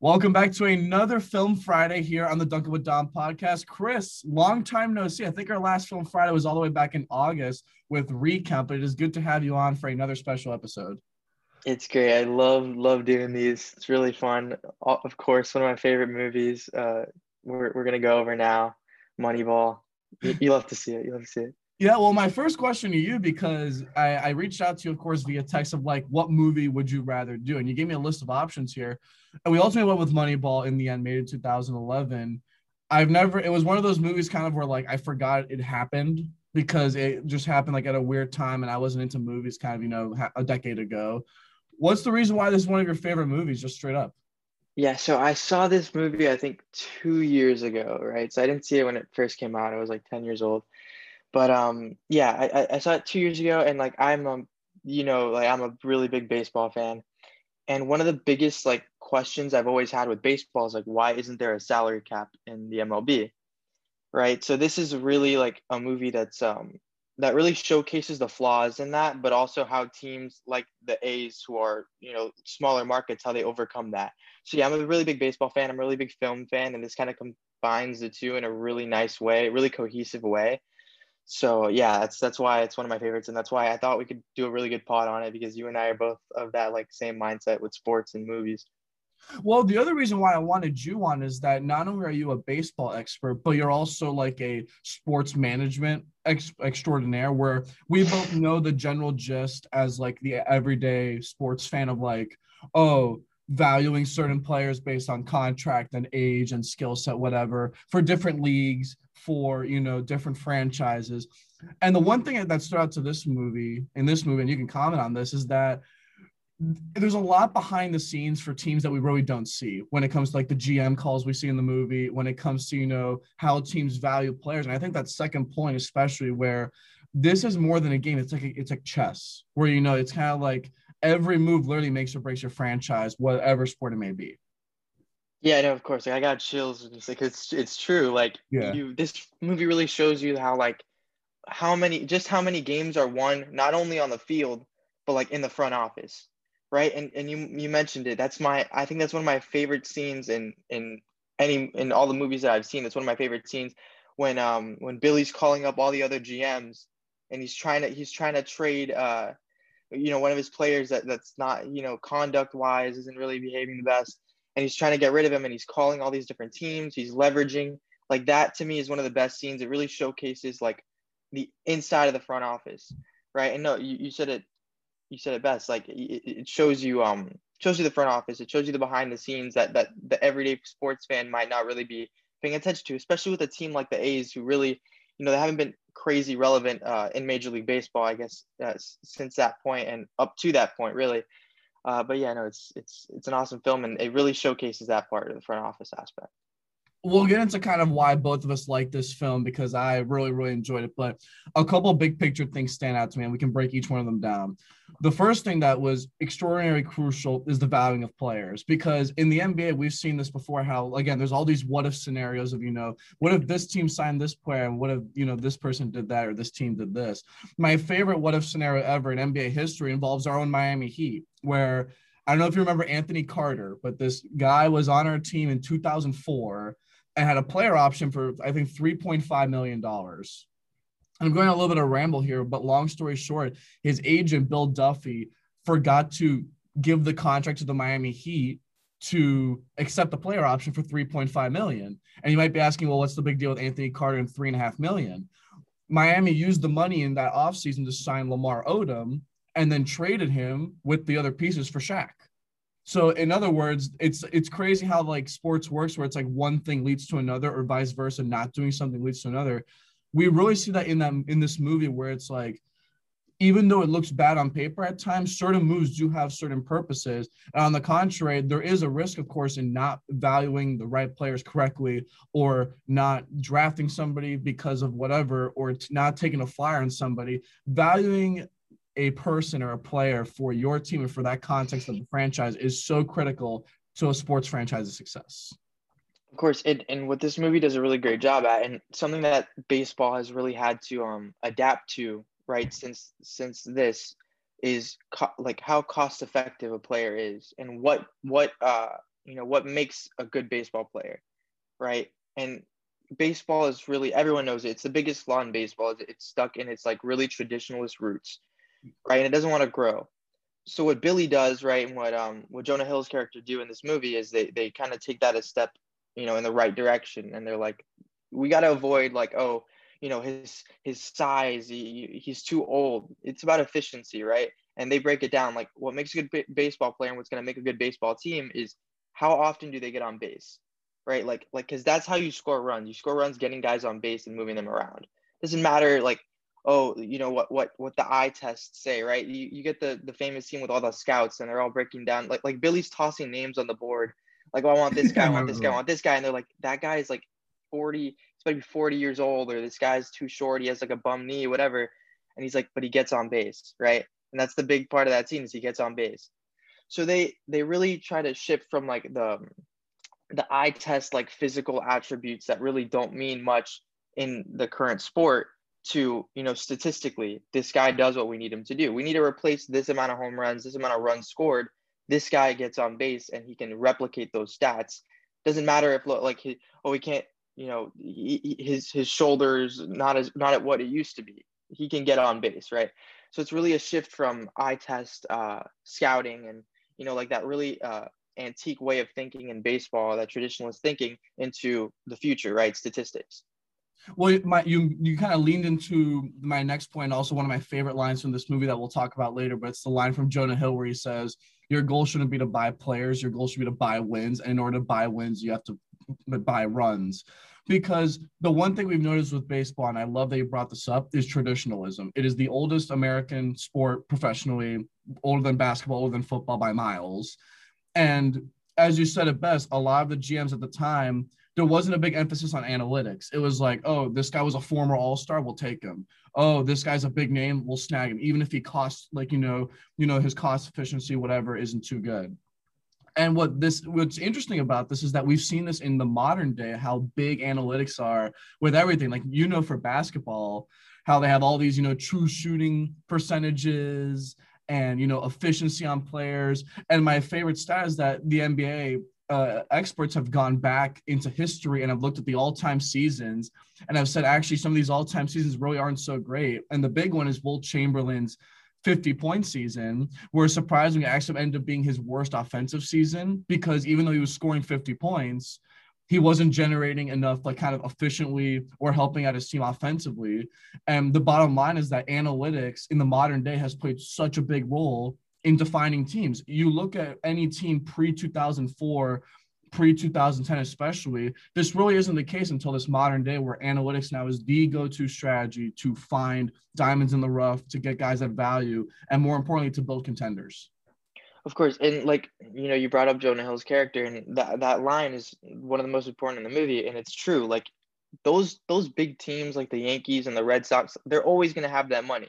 Welcome back to another Film Friday here on the Dunkin' with Dom podcast. Chris, long time no see. I think our last Film Friday was all the way back in August with Recount, but it is good to have you on for another special episode. It's great. I love love doing these. It's really fun. Of course, one of my favorite movies. Uh, we're we're gonna go over now. Moneyball. You, you love to see it. You love to see it. Yeah, well, my first question to you, because I, I, reached out to you, of course, via text of like, what movie would you rather do? And you gave me a list of options here. And we ultimately went with Moneyball in the end, made it 2011. I've never, it was one of those movies kind of where like I forgot it happened because it just happened like at a weird time and I wasn't into movies kind of, you know, a decade ago. What's the reason why this is one of your favorite movies, just straight up? Yeah, so I saw this movie, I think two years ago, right? So I didn't see it when it first came out. I was like 10 years old but um, yeah, I, I saw it two years ago, and like I'm a, you know, like I'm a really big baseball fan, and one of the biggest like questions I've always had with baseball is like, why isn't there a salary cap in the MLB? Right. So this is really like a movie that's um that really showcases the flaws in that, but also how teams like the A's, who are you know smaller markets, how they overcome that. So yeah, I'm a really big baseball fan. I'm a really big film fan, and this kind of combines the two in a really nice way, really cohesive way so yeah, that's that's why it's one of my favorites, and that's why I thought we could do a really good pod on it because you and I are both of that like same mindset with sports and movies. Well, the other reason why I wanted you on is that not only are you a baseball expert, but you're also like a sports management ex- extraordinaire, where we both know the general gist as like the everyday sports fan of like, oh, valuing certain players based on contract and age and skill set, whatever, for different leagues, for you know different franchises. And the one thing that stood out to this movie, in this movie, and you can comment on this, is that there's a lot behind the scenes for teams that we really don't see when it comes to like the GM calls we see in the movie, when it comes to, you know, how teams value players. And I think that second point, especially where this is more than a game, it's like a, it's like chess, where you know it's kind of like every move literally makes or breaks your franchise, whatever sport it may be. Yeah, no, of course. Like, I got chills just like it's it's true. Like yeah. you this movie really shows you how like how many just how many games are won not only on the field but like in the front office. Right? And and you you mentioned it. That's my I think that's one of my favorite scenes in in any in all the movies that I've seen. It's one of my favorite scenes when um when Billy's calling up all the other GMs and he's trying to he's trying to trade uh you know one of his players that that's not you know conduct wise isn't really behaving the best and he's trying to get rid of him and he's calling all these different teams he's leveraging. Like that to me is one of the best scenes. It really showcases like the inside of the front office right? And no you, you said it you said it best. Like it, it shows you um shows you the front office. It shows you the behind the scenes that that the everyday sports fan might not really be paying attention to especially with a team like the a's who really you know they haven't been crazy relevant uh, in Major League Baseball, I guess, uh, since that point and up to that point, really. Uh, but yeah, no, it's it's it's an awesome film, and it really showcases that part of the front office aspect we'll get into kind of why both of us like this film because I really, really enjoyed it. But a couple big picture things stand out to me, and we can break each one of them down. The first thing that was extraordinarily crucial is the valuing of players because in the NBA, we've seen this before how, again, there's all these what if scenarios of, you know, what if this team signed this player and what if, you know, this person did that or this team did this. My favorite what if scenario ever in NBA history involves our own Miami Heat, where I don't know if you remember Anthony Carter, but this guy was on our team in 2004 and had a player option for I think three point five million dollars. I'm going a little bit of ramble here, but long story short, his agent Bill Duffy forgot to give the contract to the Miami Heat to accept the player option for 3.5 million. And you might be asking, well, what's the big deal with Anthony Carter and three and a half million? Miami used the money in that offseason to sign Lamar Odom and then traded him with the other pieces for Shaq. So in other words, it's it's crazy how like sports works where it's like one thing leads to another or vice versa, not doing something leads to another. We really see that in that in this movie where it's like even though it looks bad on paper at times, certain moves do have certain purposes. And on the contrary, there is a risk, of course, in not valuing the right players correctly or not drafting somebody because of whatever, or not taking a flyer on somebody. Valuing a person or a player for your team and for that context of the franchise is so critical to a sports franchise's success. Of course, and what this movie does a really great job at, and something that baseball has really had to um, adapt to, right? Since since this is co- like how cost effective a player is, and what what uh, you know what makes a good baseball player, right? And baseball is really everyone knows it. It's the biggest flaw in baseball. It's stuck in its like really traditionalist roots, right? And it doesn't want to grow. So what Billy does, right, and what um what Jonah Hill's character do in this movie is they they kind of take that a step, you know, in the right direction, and they're like, we got to avoid like oh you know his his size. He, he's too old. It's about efficiency right? And they break it down. Like what makes a good b- baseball player and what's going to make a good baseball team is how often do they get on base right? Like like because that's how you score runs. You score runs getting guys on base and moving them around. Doesn't matter like oh you know what what what the eye tests say right? You, you get the the famous scene with all the scouts and they're all breaking down like like billy's tossing names on the board. Like oh, i want this guy i want this guy i want this guy. And they're like that guy is like 40 he's about to be 40 years old or this guy's too short he has like a bum knee whatever. And he's like but he gets on base right? And that's the big part of that scene is he gets on base. So they they really try to shift from like the the eye test like physical attributes that really don't mean much in the current sport to you know statistically this guy does what we need him to do. We need to replace this amount of home runs this amount of runs scored. This guy gets on base and he can replicate those stats. Doesn't matter if like he, oh he can't you know he, his his shoulders not as not at what it used to be. He can get on base right? So it's really a shift from eye test uh, scouting and you know like that really uh, antique way of thinking in baseball that traditionalist thinking into the future right? Statistics well my you you kind of leaned into my next point also one of my favorite lines from this movie that we'll talk about later but it's the line from jonah hill where he says your goal shouldn't be to buy players your goal should be to buy wins and in order to buy wins you have to buy runs because the one thing we've noticed with baseball, and I love that you brought this up, is traditionalism. It is the oldest American sport professionally, older than basketball, older than football by miles. And as you said it best, a lot of the GMs at the time, there wasn't a big emphasis on analytics. It was like, oh, this guy was a former All Star, we'll take him. Oh, this guy's a big name, we'll snag him, even if he costs like you know, you know, his cost efficiency, whatever, isn't too good and what this what's interesting about this is that we've seen this in the modern day how big analytics are with everything like you know for basketball how they have all these you know true shooting percentages and you know efficiency on players and my favorite stat is that the nba uh, experts have gone back into history and have looked at the all-time seasons and have said actually some of these all-time seasons really aren't so great and the big one is Wilt Chamberlain's 50 point season, where surprisingly actually ended up being his worst offensive season because even though he was scoring 50 points, he wasn't generating enough, like kind of efficiently or helping out his team offensively. And the bottom line is that analytics in the modern day has played such a big role in defining teams. You look at any team pre 2004 pre 2010 especially this really isn't the case until this modern day where analytics now is the go-to strategy to find diamonds in the rough to get guys at value and more importantly to build contenders. Of course and like you know you brought up jonah hill's character and that, that line is one of the most important in the movie and it's true. Like those those big teams like the yankees and the red sox they're always going to have that money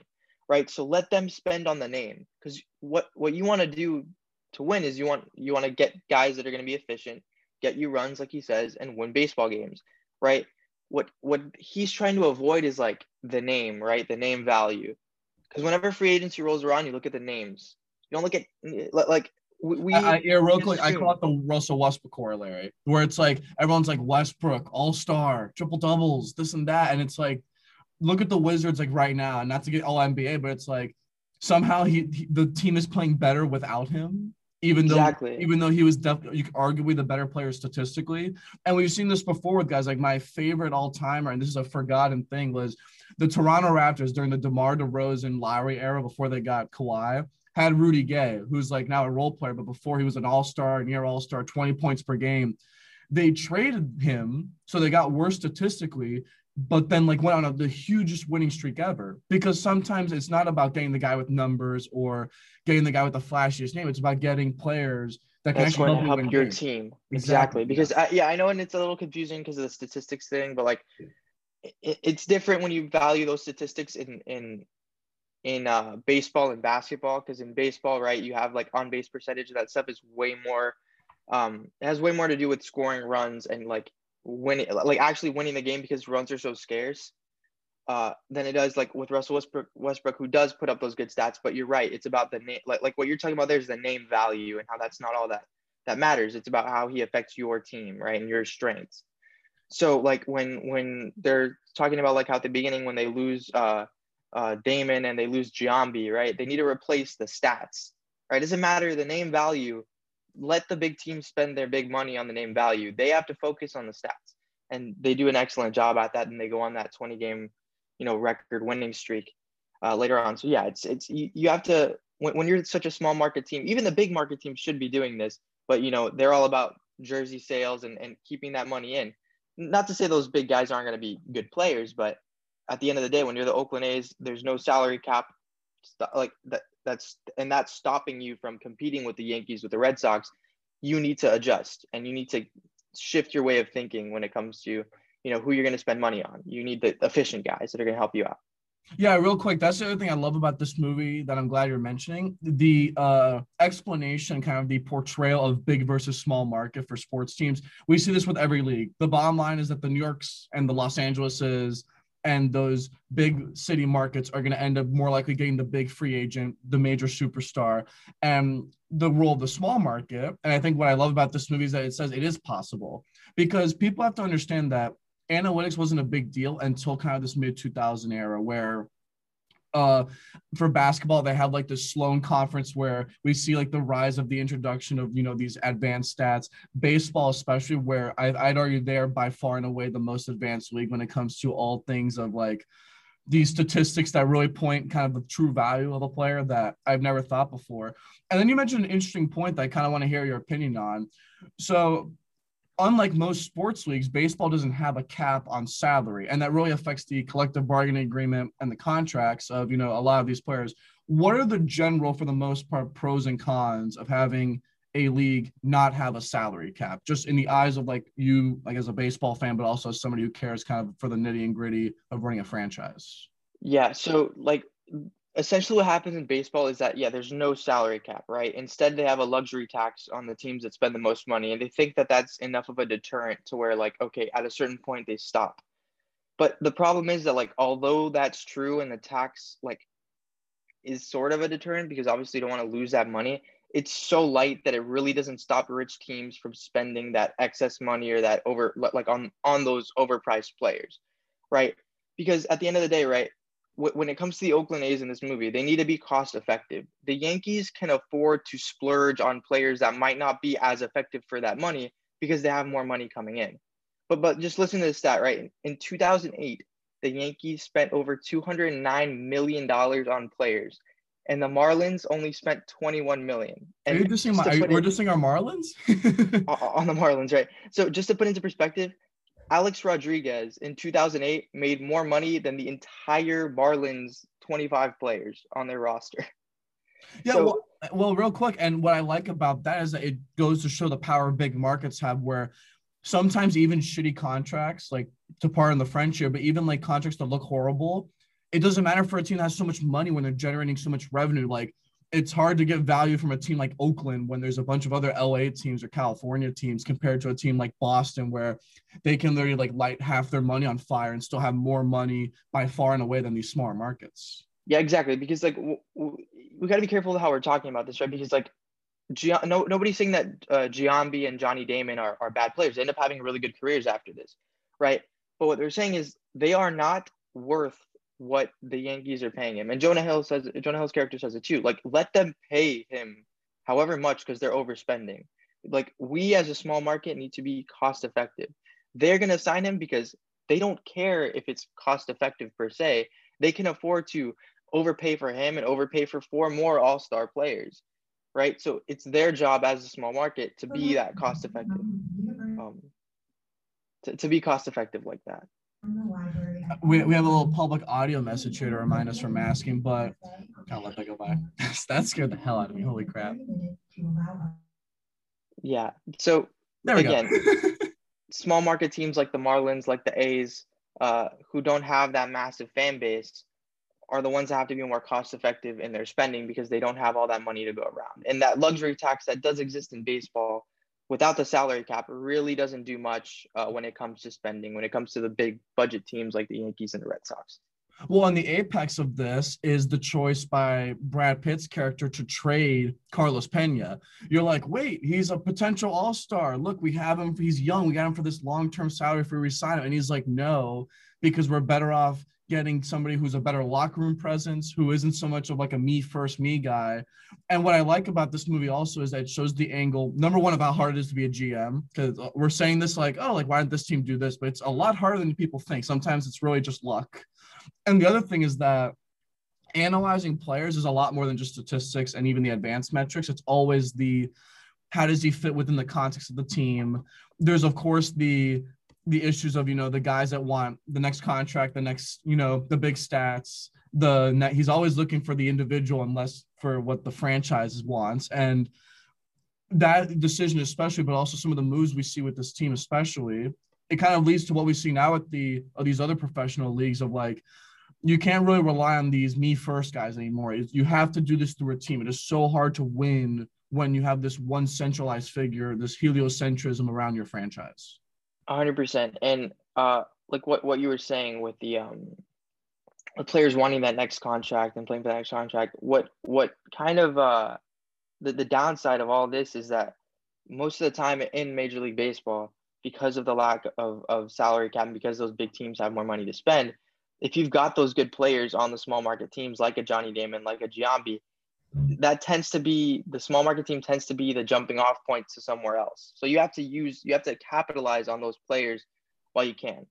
right? So let them spend on the name because what what you want to do to win is you want you want to get guys that are going to be efficient get you runs like he says and win baseball games right? What what he's trying to avoid is like the name right? The name value. Because whenever free agency rolls around you look at the names. You don't look at like we I, yeah real quick i call it the russell westbrook corollary where it's like everyone's like westbrook all-star triple doubles this and that and it's like look at the wizards like right now not to get all nba but it's like somehow he, he the team is playing better without him even though exactly. even though he was definitely arguably the better player statistically. And we've seen this before with guys like my favorite all timer, and this is a forgotten thing, was the Toronto Raptors during the DeMar DeRozan Lowry era before they got Kawhi had Rudy Gay, who's like now a role player, but before he was an all star, near all star, 20 points per game. They traded him, so they got worse statistically, but then like went on a, the hugest winning streak ever. Because sometimes it's not about getting the guy with numbers or getting the guy with the flashiest name. It's about getting players that can That's actually help, help your games. team. Exactly, exactly. because I, yeah i know and it's a little confusing because of the statistics thing but like it, it's different when you value those statistics in in in uh, baseball and basketball. Because in baseball right you have like on base percentage of that stuff is way more um it has way more to do with scoring runs and like winning, like actually winning the game because runs are so scarce, uh, than it does like with Russell Westbrook, Westbrook, who does put up those good stats. But you're right, it's about the name, like like what you're talking about. There's the name value and how that's not all that that matters. It's about how he affects your team, right, and your strengths. So like when when they're talking about like how at the beginning when they lose uh, uh, Damon and they lose Giambi, right, they need to replace the stats, right? It doesn't matter the name value. Let the big teams spend their big money on the name value. They have to focus on the stats, and they do an excellent job at that. And they go on that 20 game, you know, record winning streak uh, later on. So yeah, it's it's you, you have to when, when you're such a small market team, even the big market teams should be doing this, but you know they're all about jersey sales and, and keeping that money in. Not to say those big guys aren't going to be good players, but at the end of the day, when you're the Oakland A's, there's no salary cap, like that. That's and that's stopping you from competing with the Yankees, with the Red Sox. You need to adjust and you need to shift your way of thinking when it comes to you know who you're going to spend money on. You need the efficient guys that are going to help you out. Yeah, real quick. That's the other thing I love about this movie that I'm glad you're mentioning. The uh, explanation, kind of the portrayal of big versus small market for sports teams. We see this with every league. The bottom line is that the New York's and the Los Angeleses and those big city markets are going to end up more likely getting the big free agent, the major superstar, and the role of the small market. And I think what I love about this movie is that it says it is possible because people have to understand that analytics wasn't a big deal until kind of this mid 2000 era where uh for basketball they have like the sloan conference where we see like the rise of the introduction of you know these advanced stats. Baseball especially where I, i'd argue they're by far and away the most advanced league when it comes to all things of like these statistics that really point kind of the true value of a player that i've never thought before. And then you mentioned an interesting point that i kind of want to hear your opinion on. So unlike most sports leagues, baseball doesn't have a cap on salary, and that really affects the collective bargaining agreement and the contracts of you know a lot of these players. What are the general, for the most part, pros and cons of having a league not have a salary cap? Just in the eyes of like you, like as a baseball fan, but also as somebody who cares kind of for the nitty and gritty of running a franchise. Yeah. So like essentially what happens in baseball is that yeah there's no salary cap right? Instead they have a luxury tax on the teams that spend the most money and they think that that's enough of a deterrent to where like okay at a certain point they stop. But the problem is that like although that's true and the tax like is sort of a deterrent because obviously you don't want to lose that money it's so light that it really doesn't stop rich teams from spending that excess money or that over like on on those overpriced players right? Because at the end of the day right when it comes to the Oakland A's in this movie, they need to be cost effective. The Yankees can afford to splurge on players that might not be as effective for that money because they have more money coming in. But but just listen to this stat, right? In 2008, the Yankees spent over 209 million dollars on players, and the Marlins only spent 21 million. And are you just saying, we're just saying our Marlins on the Marlins, right? So just to put into perspective, Alex Rodriguez in 2008 made more money than the entire Marlins 25 players on their roster. Yeah, so, well, well, real quick, and what I like about that is that it goes to show the power big markets have, where sometimes even shitty contracts, like to pardon the French here, but even like contracts that look horrible, it doesn't matter for a team that has so much money when they're generating so much revenue. Like it's hard to get value from a team like Oakland when there's a bunch of other LA teams or California teams compared to a team like Boston where they can literally like light half their money on fire and still have more money by far and away than these smaller markets. Yeah, exactly. Because like we got to be careful how we're talking about this, right? Because like Gian- no nobody's saying that uh, Giambi and Johnny Damon are, are bad players. They end up having really good careers after this, right? But what they're saying is they are not worth what the Yankees are paying him. And Jonah Hill says Jonah Hill's character says it too. Like let them pay him however much because they're overspending. Like we as a small market need to be cost effective. They're gonna sign him because they don't care if it's cost effective per se. They can afford to overpay for him and overpay for four more all-star players. Right. So it's their job as a small market to be that cost effective. Um, to, to be cost effective like that. We, we have a little public audio message here to remind us from masking, but kind of let that go by. that scared the hell out of me. Holy crap. Yeah. So there we again, go. small market teams like the Marlins, like the A's, uh, who don't have that massive fan base, are the ones that have to be more cost effective in their spending because they don't have all that money to go around. And that luxury tax that does exist in baseball without the salary cap, really doesn't do much uh, when it comes to spending, when it comes to the big budget teams like the Yankees and the Red Sox. Well, and the apex of this is the choice by Brad Pitt's character to trade Carlos Pena. You're like, wait, he's a potential all star. Look, we have him. He's young. We got him for this long term salary if we resign him. And he's like, no, because we're better off getting somebody who's a better locker room presence, who isn't so much of like a me first me guy. And what I like about this movie also is that it shows the angle, number one, of how hard it is to be a GM. Because uh, we're saying this like, oh, like, why didn't this team do this? But it's a lot harder than people think. Sometimes it's really just luck. And the other thing is that analyzing players is a lot more than just statistics and even the advanced metrics. It's always the how does he fit within the context of the team? There's of course the the issues of you know the guys that want the next contract, the next you know the big stats. The net, he's always looking for the individual unless for what the franchise wants. And that decision, especially, but also some of the moves we see with this team, especially, it kind of leads to what we see now at the of these other professional leagues of like you can't really rely on these me first guys anymore. You have to do this through a team. It is so hard to win when you have this one centralized figure, this heliocentrism around your franchise. 100%. And uh, like what, what you were saying with the um, the players wanting that next contract and playing for that next contract, what what kind of uh, the, the downside of all this is that most of the time in Major League Baseball, because of the lack of, of salary cap and because those big teams have more money to spend, if you've got those good players on the small market teams like a Johnny Damon, like a Giambi, that tends to be the small market team tends to be the jumping off point to somewhere else. So you have to use you have to capitalize on those players while you can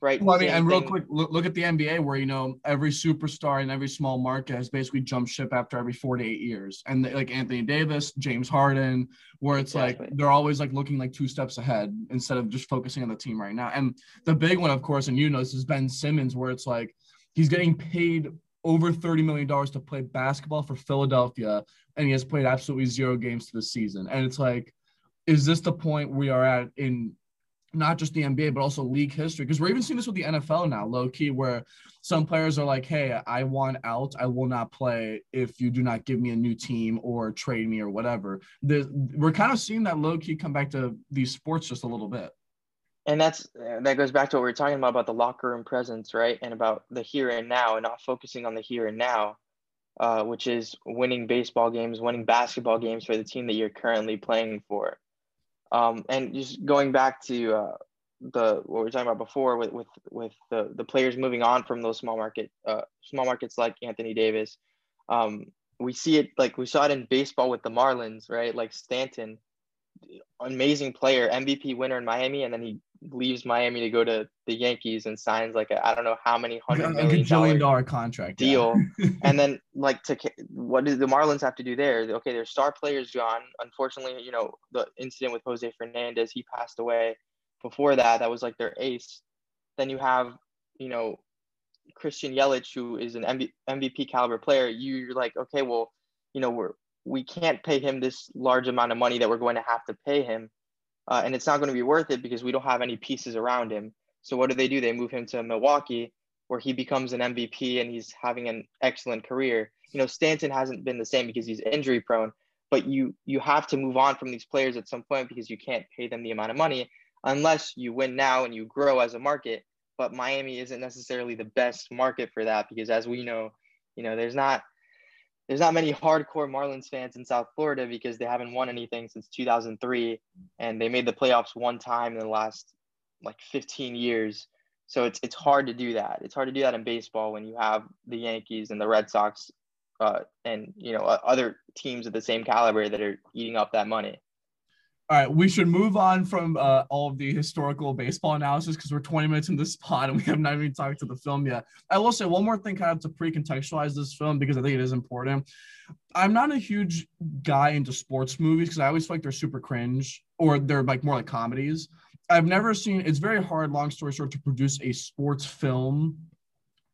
right? Well, I mean, and real quick, look, look at the NBA where you know every superstar in every small market has basically jumped ship after every four to eight years, and like Anthony Davis, James Harden, where it's exactly. like they're always like looking like two steps ahead instead of just focusing on the team right now. And the big one, of course, and you know, this is Ben Simmons, where it's like he's getting paid over $30 million to play basketball for Philadelphia, and he has played absolutely zero games to the season. And it's like, is this the point we are at in not just the NBA, but also league history. Because we're even seeing this with the NFL now, low key, where some players are like, hey, I want out. I will not play if you do not give me a new team or trade me or whatever. The, we're kind of seeing that low key come back to these sports just a little bit. And that's that goes back to what we were talking about about the locker room presence, right? And about the here and now and not focusing on the here and now, uh, which is winning baseball games, winning basketball games for the team that you're currently playing for. Um, and just going back to uh, the what we were talking about before with with with the the players moving on from those small market uh, small markets like Anthony Davis, um, we see it like we saw it in baseball with the Marlins, right? Like Stanton, amazing player, MVP winner in Miami, and then he leaves Miami to go to the Yankees and signs like I don't know how many hundred million dollar, dollar contract deal, yeah. and then like to what do the Marlins have to do there? Okay, their star players gone. Unfortunately, you know the incident with Jose Fernandez, he passed away. Before that, that was like their ace. Then you have you know Christian Yelich, who is an MVP caliber player. You're like, okay, well, you know we're we can't pay him this large amount of money that we're going to have to pay him uh, and it's not going to be worth it because we don't have any pieces around him. So what do they do? They move him to Milwaukee, where he becomes an MVP and he's having an excellent career. You know, Stanton hasn't been the same because he's injury prone, but you you have to move on from these players at some point because you can't pay them the amount of money unless you win now and you grow as a market. But Miami isn't necessarily the best market for that because, as we know, you know, there's not there's not many hardcore Marlins fans in South Florida because they haven't won anything since 2003, and they made the playoffs one time in the last like 15 years. So it's it's hard to do that. It's hard to do that in baseball when you have the Yankees and the Red Sox, uh, and you know other teams of the same caliber that are eating up that money. All right, we should move on from uh, all of the historical baseball analysis because we're 20 minutes in this spot and we have not even talked to the film yet. I will say one more thing, kind of to pre-contextualize this film because I think it is important. I'm not a huge guy into sports movies because I always feel like they're super cringe or they're like more like comedies. I've never seen. It's very hard, long story short, to produce a sports film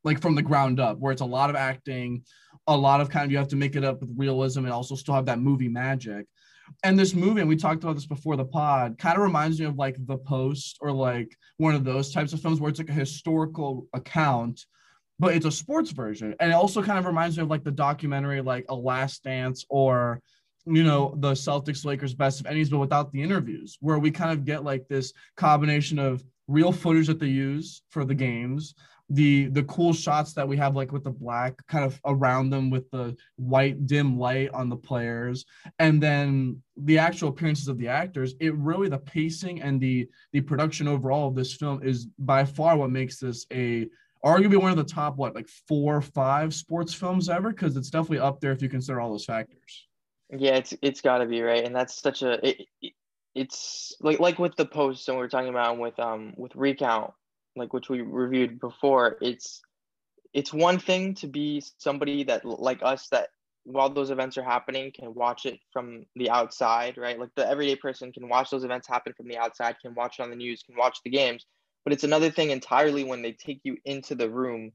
like from the ground up, where it's a lot of acting, a lot of kind of you have to make it up with realism and also still have that movie magic. And this movie, and we talked about this before the pod, kind of reminds me of like The Post or like one of those types of films where it's like a historical account, but it's a sports version. And it also kind of reminds me of like the documentary, like A Last Dance or you know the Celtics Lakers Best of Enemies, but without the interviews, where we kind of get like this combination of real footage that they use for the games the the cool shots that we have like with the black kind of around them with the white dim light on the players and then the actual appearances of the actors it really the pacing and the the production overall of this film is by far what makes this a arguably one of the top what like four or five sports films ever? Because it's definitely up there if you consider all those factors. Yeah it's it's got to be right? And that's such a it, it, it's like like with the post and we are talking about with um with recount like which we reviewed before it's it's one thing to be somebody that like us that while those events are happening can watch it from the outside right? Like the everyday person can watch those events happen from the outside can watch it on the news can watch the games. But it's another thing entirely when they take you into the room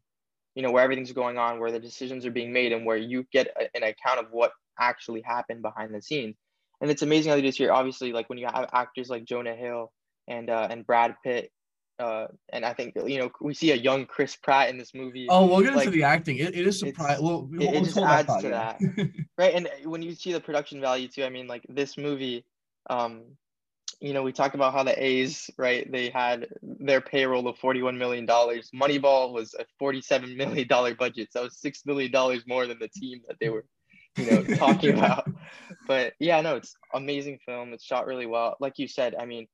you know where everything's going on where the decisions are being made and where you get a, an account of what actually happened behind the scenes. And it's amazing how they just hear obviously like when you have actors like jonah hill and uh, and brad pitt uh, and I think you know we see a young Chris Pratt in this movie. Oh, we'll get like, into the acting. It, it is surprising. Well, we'll, it, it just adds that to that, right? And when you see the production value too, I mean, like this movie, um, you know, we talked about how the A's, right? They had their payroll of forty-one million dollars. Moneyball was a forty-seven million dollar budget, so it was six million dollars more than the team that they were, you know, talking about. But yeah, no, it's amazing film. It's shot really well. Like you said, I mean,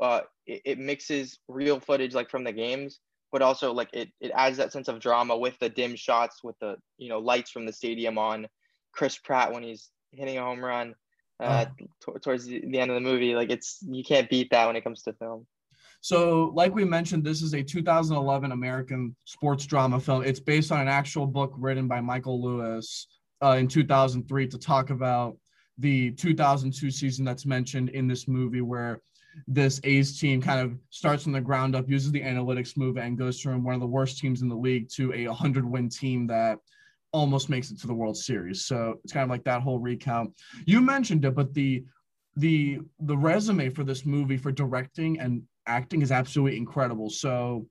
uh, it, it mixes real footage like from the games, but also like it it adds that sense of drama with the dim shots, with the you know lights from the stadium on Chris Pratt when he's hitting a home run uh, oh. t- towards the, the end of the movie. Like it's you can't beat that when it comes to film. So, like we mentioned, this is a 2011 American sports drama film. It's based on an actual book written by Michael Lewis uh, in 2003 to talk about the 2002 season that's mentioned in this movie, where this A's team kind of starts from the ground up, uses the analytics move, and goes from one of the worst teams in the league to a 100 win team that almost makes it to the World Series. So it's kind of like that whole recount. You mentioned it, but the the the resume for this movie for directing and acting is absolutely incredible. So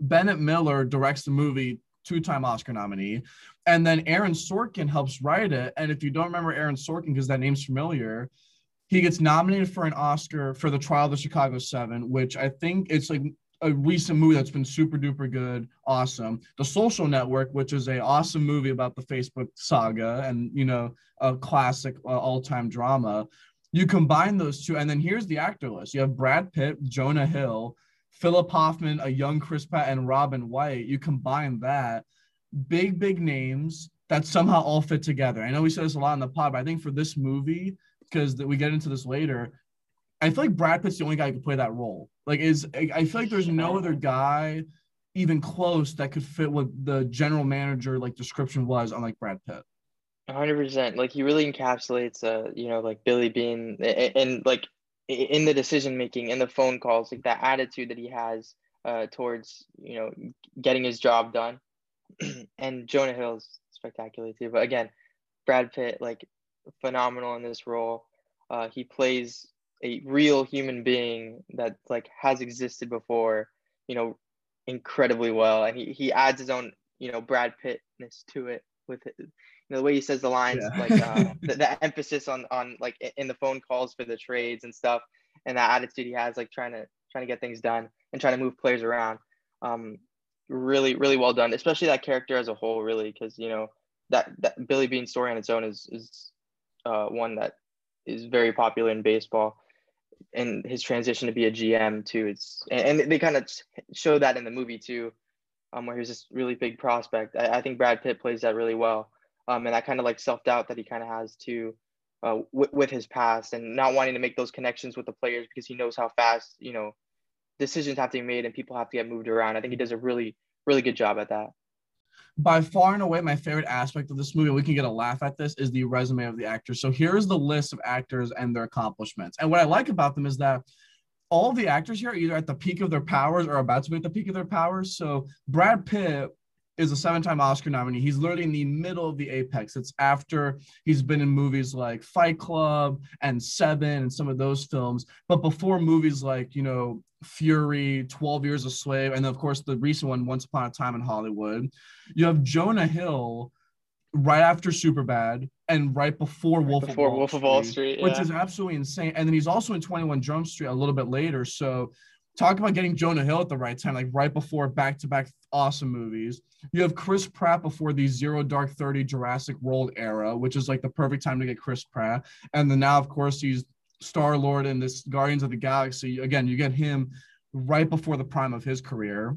Bennett Miller directs the movie, two-time Oscar nominee, and then Aaron Sorkin helps write it. And if you don't remember Aaron Sorkin because that name's familiar, he gets nominated for an Oscar for the Trial of the Chicago Seven, which I think it's like a recent movie that's been super duper good, awesome. The Social Network, which is a awesome movie about the Facebook saga and you know a classic uh, all time drama. You combine those two, and then here's the actor list. You have Brad Pitt, Jonah Hill, Philip Hoffman, a young Chris Pratt, and Robin Wright. You combine that, big big names that somehow all fit together. I know we said this a lot in the pod, but I think for this movie, because we get into this later. I feel like Brad Pitt's the only guy who could play that role. Like, is I feel like there's no other guy even close that could fit what the general manager like description was on like Brad Pitt. hundred percent. Like he really encapsulates, uh, you know, like Billy Beane and, and like in the decision making, in the phone calls, like that attitude that he has uh, towards you know getting his job done. and Jonah Hill's spectacular too. But again, Brad Pitt, like phenomenal in this role. Uh, he plays a real human being that like has existed before, you know, incredibly well, and he he adds his own you know Brad Pittness to it with it, you know the way he says the lines, yeah. like uh, the, the emphasis on on like in the phone calls for the trades and stuff, and that attitude he has, like trying to trying to get things done and trying to move players around. Um, really really well done, especially that character as a whole, really, because you know that that Billy Beane story on its own is is uh, one that is very popular in baseball and his transition to be a GM too. It's and, they kind of show that in the movie too, um, where he's this really big prospect. I, I, think Brad Pitt plays that really well, um, and that kind of like self doubt that he kind of has too, uh, with his past and not wanting to make those connections with the players because he knows how fast you know decisions have to be made and people have to get moved around. I think he does a really really good job at that by far and away my favorite aspect of this movie we can get a laugh at this is the resume of the actors. So here's the list of actors and their accomplishments. And what i like about them is that all the actors here are either at the peak of their powers or about to be at the peak of their powers. So brad pitt is a seven-time Oscar nominee. He's literally in the middle of the apex. It's after he's been in movies like Fight Club and Seven and some of those films, but before movies like you know Fury, 12 Years a Slave, and of course the recent one, Once Upon a Time in Hollywood. You have Jonah Hill right after Superbad and right before Wolf, before of, Wall Wolf Street, of Wall Street, yeah. which is absolutely insane. And then he's also in 21 Jump Street a little bit later. So talk about getting Jonah Hill at the right time, like right before back to back awesome movies. You have Chris Pratt before the Zero Dark Thirty Jurassic World era, which is like the perfect time to get Chris Pratt. And then now, of course, he's Star Lord in this Guardians of the Galaxy. Again, you get him right before the prime of his career.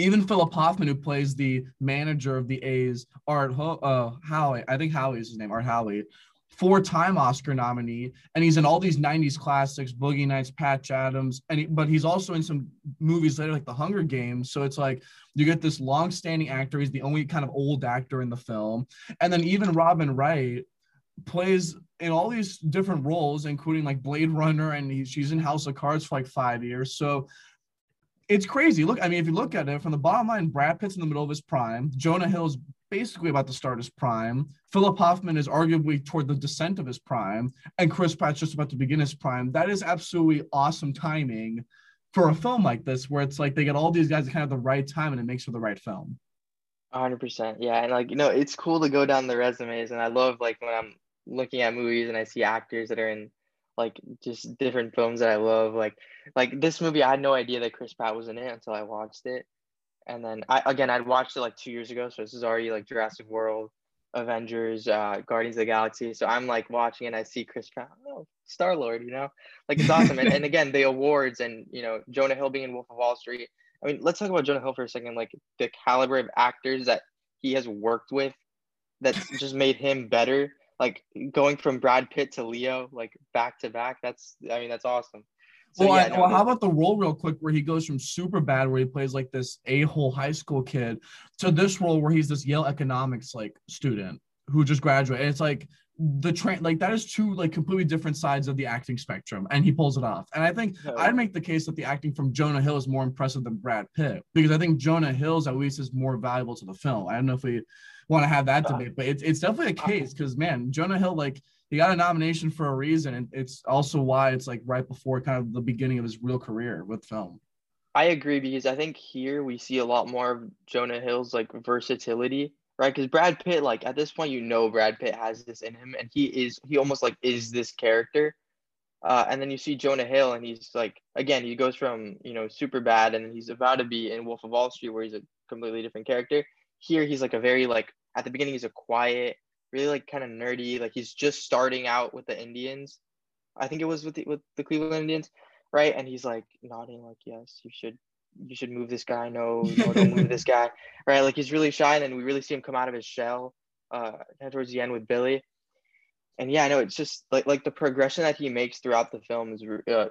Even Philip Hoffman, who plays the manager of the A's, Art Ho- uh, Howie, I think Howie is his name, Art Howie, four-time Oscar nominee, and he's in all these '90s classics, Boogie Nights, Patch Adams, and he, but he's also in some movies later, like The Hunger Games. So it's like you get this long-standing actor. He's the only kind of old actor in the film, and then even Robin Wright plays in all these different roles, including like Blade Runner, and he, she's in House of Cards for like five years. So it's crazy. Look, I mean, if you look at it from the bottom line, Brad Pitt's in the middle of his prime. Jonah Hill's basically about to start his prime. Philip Hoffman is arguably toward the descent of his prime, and Chris Pratt's just about to begin his prime. That is absolutely awesome timing for a film like this, where it's like they get all these guys at kind of the right time, and it makes for the right film. 100%. Yeah, and like you know, it's cool to go down the resumes, and I love like when I'm looking at movies and I see actors that are in like just different films that I love. Like like this movie, I had no idea that Chris Pratt was in it until I watched it. And then I again I'd watched it like two years ago, so this is already like Jurassic World, Avengers, uh, Guardians of the Galaxy. So I'm like watching and I see Chris Pratt, oh Star Lord, you know, like it's awesome. and, and again the awards and you know Jonah Hill being in Wolf of Wall Street. I mean, let's talk about Jonah Hill for a second. Like the caliber of actors that he has worked with, that's just made him better like going from Brad Pitt to Leo, like back to back. That's I mean that's awesome. So, well, yeah, no, well, how about the role real quick where he goes from super bad where he plays like this a-hole high school kid to this role where he's this Yale economics like student who just graduated. And it's like the train like that is two like completely different sides of the acting spectrum and he pulls it off. And i think i'd make the case that the acting from jonah hill is more impressive than brad pitt because i think jonah hill's at least is more valuable to the film. I don't know if we want to have that uh, debate but it's, it's definitely a uh, case because man jonah hill like he got a nomination for a reason and it's also why it's like right before kind of the beginning of his real career with film i agree because i think here we see a lot more of jonah hill's like versatility right? Because Brad Pitt, like at this point, you know Brad Pitt has this in him, and he is he almost like is this character. Uh, and then you see Jonah Hill, and he's like again, he goes from you know super bad, and he's about to be in Wolf of Wall Street, where he's a completely different character. Here, he's like a very like at the beginning, he's a quiet, really like kind of nerdy, like he's just starting out with the Indians. I think it was with the, with the Cleveland Indians, right? And he's like nodding, like yes, you should you should move this guy. No, no, don't move this guy. Right? Like he's really shy, and then we really see him come out of his shell uh towards the end with Billy. And yeah, I know it's just like like the progression that he makes throughout the film is uh,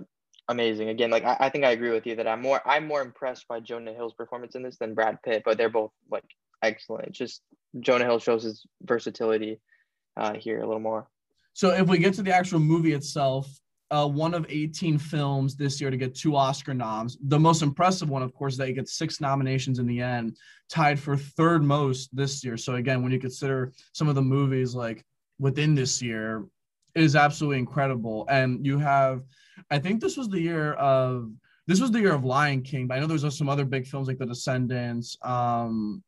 amazing. Again, like I, I think I agree with you that I'm more I'm more impressed by Jonah Hill's performance in this than Brad Pitt, but they're both like excellent. Just Jonah Hill shows his versatility uh, here a little more. So if we get to the actual movie itself, uh, one of 18 films this year to get two Oscar noms. The most impressive one, of course, is that he gets six nominations in the end, tied for third most this year. So again, when you consider some of the movies like within this year, it is absolutely incredible. And you have, I think this was the year of this was the year of Lion King, but I know there's some other big films like The Descendants, um,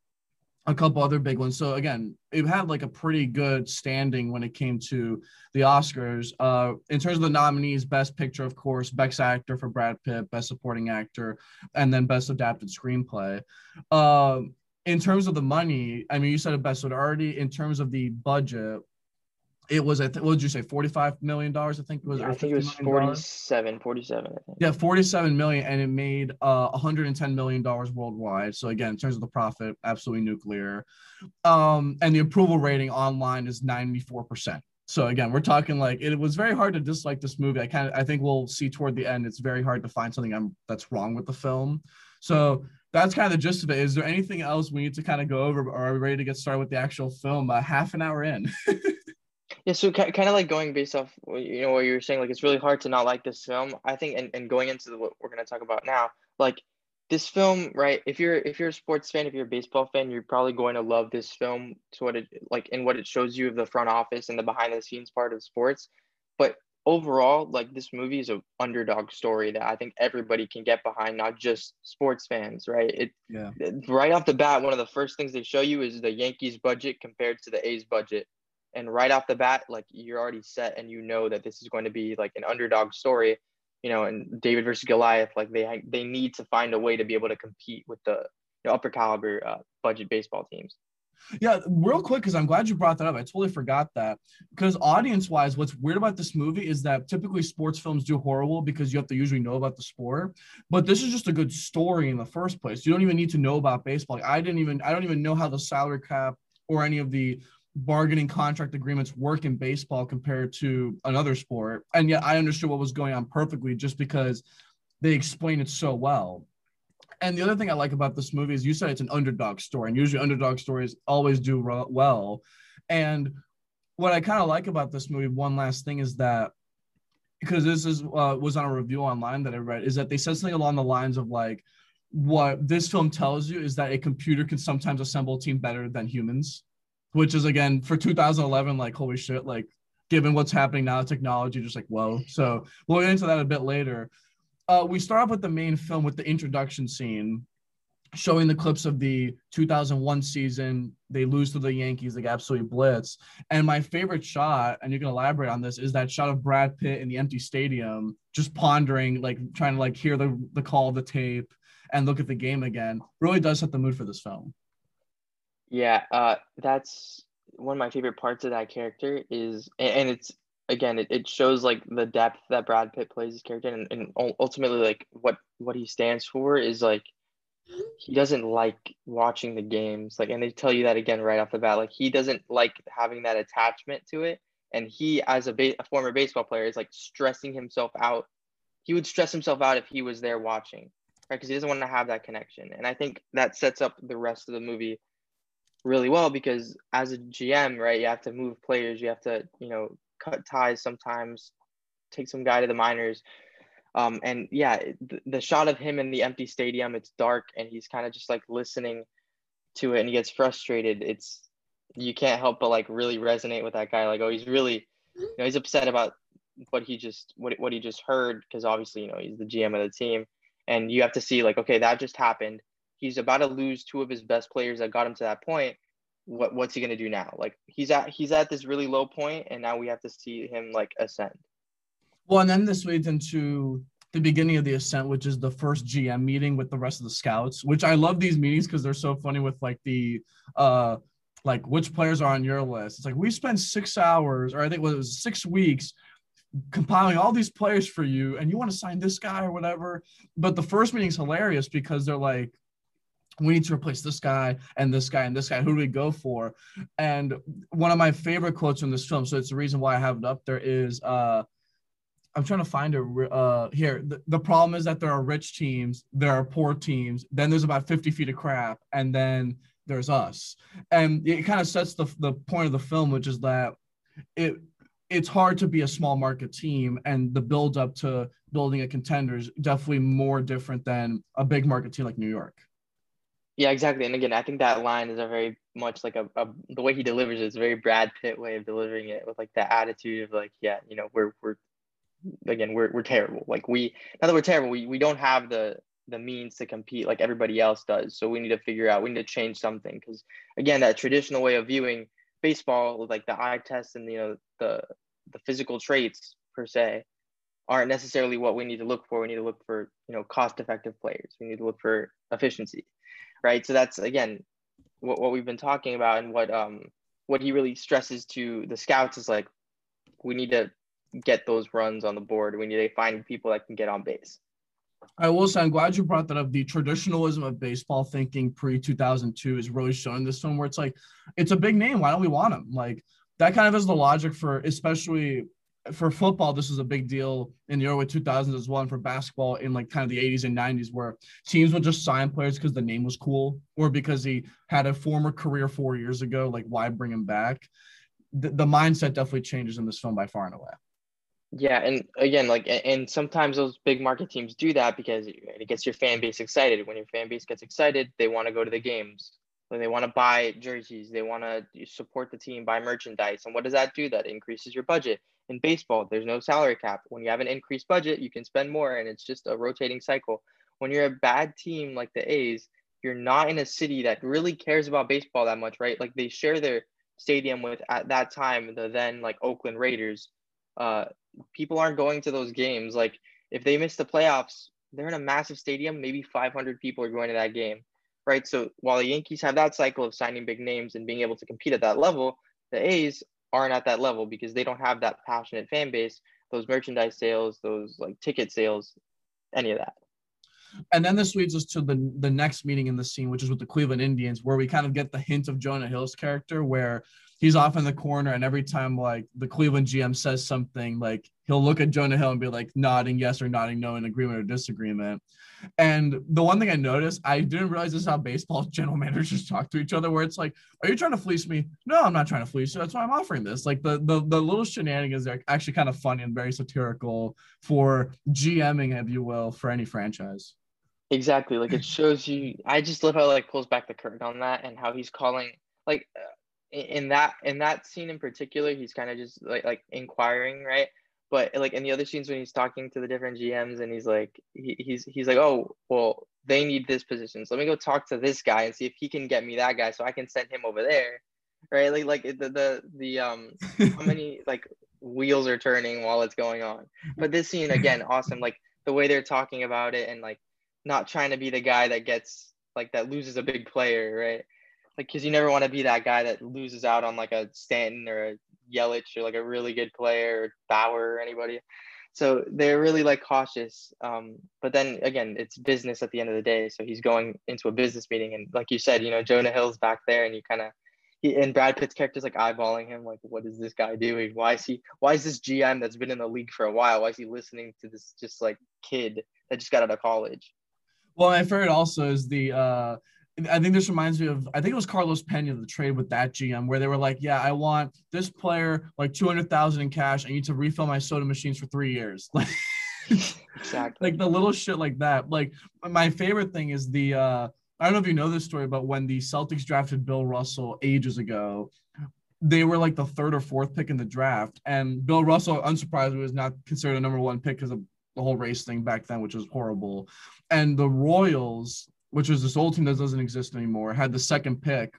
a couple other big ones. So again, it had like a pretty good standing when it came to the Oscars. Uh, in terms of the nominees, Best Picture, of course, Best Actor for Brad Pitt, Best Supporting Actor, and then Best Adapted Screenplay. Uh, in terms of the money, I mean, you said it best. Already in terms of the budget, it was, I th- what did you say, $45 million? I think it was. Yeah, I think it was 47, 47, I think. Yeah, 47 million, and it made uh, 110 million dollars worldwide. So again, in terms of the profit, absolutely nuclear. Um, and the approval rating online is 94%. So again, we're talking like it was very hard to dislike this movie. I kind of I think we'll see toward the end. It's very hard to find something I'm, that's wrong with the film. So that's kind of the gist of it. Is there anything else we need to kind of go over, or are we ready to get started with the actual film? Uh, half an hour in. Yeah, so kind of like going based off you know what you were saying, like it's really hard to not like this film. I think, and, and going into the, what we're gonna talk about now, like this film, right? If you're if you're a sports fan, if you're a baseball fan, you're probably going to love this film to what it like and what it shows you of the front office and the behind the scenes part of sports. But overall, like this movie is an underdog story that I think everybody can get behind, not just sports fans, right? It yeah. Right off the bat, one of the first things they show you is the Yankees budget compared to the A's budget and right off the bat like you're already set and you know that this is going to be like an underdog story you know, and David versus Goliath, like they they need to find a way to be able to compete with the you know, upper caliber uh, budget baseball teams. Yeah, real quick, because I'm glad you brought that up. I totally forgot that. Because audience wise, what's weird about this movie is that typically sports films do horrible because you have to usually know about the sport. But this is just a good story in the first place. You don't even need to know about baseball. Like, I didn't even, I don't even know how the salary cap or any of the bargaining contract agreements work in baseball compared to another sport. And yet I understood what was going on perfectly just because they explain it so well. And the other thing I like about this movie is you said it's an underdog story, and usually underdog stories always do well. And what I kind of like about this movie, one last thing is that because this is uh, was on a review online that I read, is that they said something along the lines of like, what this film tells you is that a computer can sometimes assemble a team better than humans, which is again for 2011, like holy shit, like given what's happening now, technology, just like whoa. So we'll get into that a bit later uh, we start off with the main film with the introduction scene showing the clips of the 2001 season. They lose to the Yankees, like absolutely blitz. And my favorite shot, and you can elaborate on this, is that shot of Brad Pitt in the empty stadium, just pondering, like trying to like hear the the call of the tape and look at the game again. Really does set the mood for this film. Yeah, uh, that's one of my favorite parts of that character is, and it's again, it, it shows like the depth that Brad Pitt plays his character, and, and ultimately like what what he stands for is like he doesn't like watching the games like and they tell you that again right off the bat like he doesn't like having that attachment to it and he as a, ba- a former baseball player is like stressing himself out he would stress himself out if he was there watching right because he doesn't want to have that connection and i think that sets up the rest of the movie really well because as a gm right you have to move players you have to you know cut ties sometimes, take some guy to the minors. Um, and yeah, the, the shot of him in the empty stadium, it's dark and he's kind of just like listening to it and he gets frustrated. It's, you can't help but like really resonate with that guy. Like, oh, he's really, you know, he's upset about what he just, what, what he just heard. Cause obviously, you know, he's the GM of the team and you have to see like, okay, that just happened. He's about to lose two of his best players that got him to that point what what's he gonna do now? Like he's at he's at this really low point, and now we have to see him like ascend. Well, and then this leads into the beginning of the ascent, which is the first GM meeting with the rest of the scouts. Which I love these meetings because they're so funny with like the uh like which players are on your list. It's like we spent six hours, or I think it was six weeks compiling all these players for you and you want to sign this guy or whatever but the first meeting's hilarious because they're like we need to replace this guy and this guy and this guy. Who do we go for? And one of my favorite quotes from this film, so it's the reason why I have it up there, is uh, I'm trying to find it uh, here. The, the problem is that there are rich teams, there are poor teams, then there's about 50 feet of crap, and then there's us. And it kind of sets the, the point of the film, which is that it it's hard to be a small market team and the build up to building a contender is definitely more different than a big market team like New York. Yeah, exactly. And again, I think that line is a very much like a, a the way he delivers it is a very Brad Pitt way of delivering it with like that attitude of like, yeah, you know, we're we're again we're we're terrible. Like we not that we're terrible, we we don't have the the means to compete like everybody else does. So we need to figure out we need to change something because again, that traditional way of viewing baseball with like the eye test and you know the the physical traits per se aren't necessarily what we need to look for. We need to look for you know cost effective players. We need to look for efficiency right? So that's again what, what we've been talking about and what um what he really stresses to the scouts is like we need to get those runs on the board. We need to find people that can get on base. I will say I'm glad you brought that up. The traditionalism of baseball thinking pre 2002 is really showing this film where it's like it's a big name. Why don't we want him? Like that kind of is the logic for especially for football, this was a big deal in the early 2000s as well, and for basketball in like kind of the 80s and 90s, where teams would just sign players because the name was cool or because he had a former career four years ago. Like, why bring him back? The, the mindset definitely changes in this film by far and away. Yeah, and again, like, and sometimes those big market teams do that because it gets your fan base excited. When your fan base gets excited, they want to go to the games. When they want to buy jerseys, they want to support the team, buy merchandise. And what does that do? That increases your budget in baseball, there's no salary cap. When you have an increased budget, you can spend more, and it's just a rotating cycle. When you're a bad team like the A's, you're not in a city that really cares about baseball that much, right? Like they share their stadium with at that time the then like Oakland Raiders. Uh, people aren't going to those games. Like if they miss the playoffs, they're in a massive stadium. Maybe 500 people are going to that game, right? So while the Yankees have that cycle of signing big names and being able to compete at that level, the A's aren't at that level because they don't have that passionate fan base, those merchandise sales, those like ticket sales, any of that. And then this leads us to the the next meeting in the scene, which is with the Cleveland Indians, where we kind of get the hint of Jonah Hill's character, where he's off in the corner, and every time like the Cleveland GM says something, like he'll look at Jonah Hill and be like nodding yes or nodding no in agreement or disagreement. And the one thing I noticed, I didn't realize this how baseball general managers talk to each other, where it's like, "Are you trying to fleece me?" No, I'm not trying to fleece you. That's why I'm offering this. Like the the the little shenanigans are actually kind of funny and very satirical for GMing, if you will, for any franchise. Exactly. Like it shows you. I just love how like pulls back the curtain on that and how he's calling like in that in that scene in particular, he's kind of just like like inquiring, right? But like in the other scenes when he's talking to the different GMs and he's like he, he's he's like, oh well, they need this position, so let me go talk to this guy and see if he can get me that guy, so I can send him over there, right? Like like the the the um how many like wheels are turning while it's going on. But this scene again, awesome. Like the way they're talking about it and like not trying to be the guy that gets like that loses a big player, right? Like because you never want to be that guy that loses out on like a Stanton or a Yelich or like a really good player or Bauer or anybody. So they're really like cautious. Um, but then again, it's business at the end of the day. So he's going into a business meeting, and like you said, you know, Jonah Hill's back there, and you kind of he and Brad Pitt's character's like eyeballing him, like, what is this guy doing? Why is he? Why is this GM that's been in the league for a while? Why is he listening to this just like kid that just got out of college? Well, my favorite also is the uh I think this reminds me of I think it was Carlos Pena the trade with that GM where they were like, yeah, I want this player like two hundred thousand in cash. I need to refill my soda machines for three years. Like, exactly. like the little shit like that. Like my favorite thing is the uh, I don't know if you know this story, but when the Celtics drafted Bill Russell ages ago, they were like the third or fourth pick in the draft, and Bill Russell, unsurprisingly, was not considered a number one pick because of the whole race thing back then, which was horrible. And the Royals which was this old team that doesn't exist anymore, had the second pick.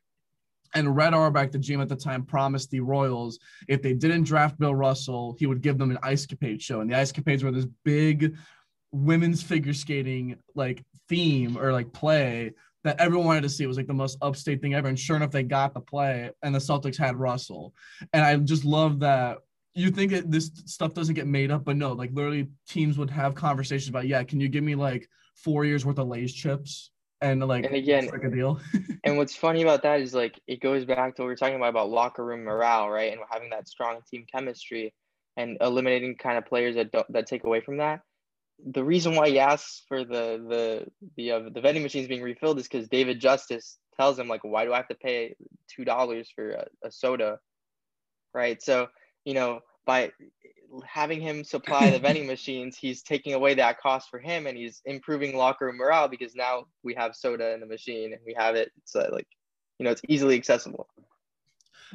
And Red Auerbach, the GM at the time, promised the Royals if they didn't draft Bill Russell, he would give them an Ice Capade show. And the Ice Capades were this big women's figure skating like theme or like play that everyone wanted to see. It was like the most upstate thing ever. And sure enough, they got the play, and the Celtics had Russell. And I just love that. You think it, this stuff doesn't get made up, but no, like literally teams would have conversations about, yeah, can you give me like four years worth of Lay's chips? And like and again like a deal. and what's funny about that is like it goes back to what we are talking about about locker room morale, right? And having that strong team chemistry and eliminating kind of players that don't that take away from that. The reason why he asks for the the the uh, the vending machines being refilled is because David Justice tells him like, why do I have to pay two dollars for a, a soda, right? So you know by having him supply the vending machines, he's taking away that cost for him and he's improving locker room morale because now we have soda in the machine and we have it. Uh, like, you know, it's easily accessible.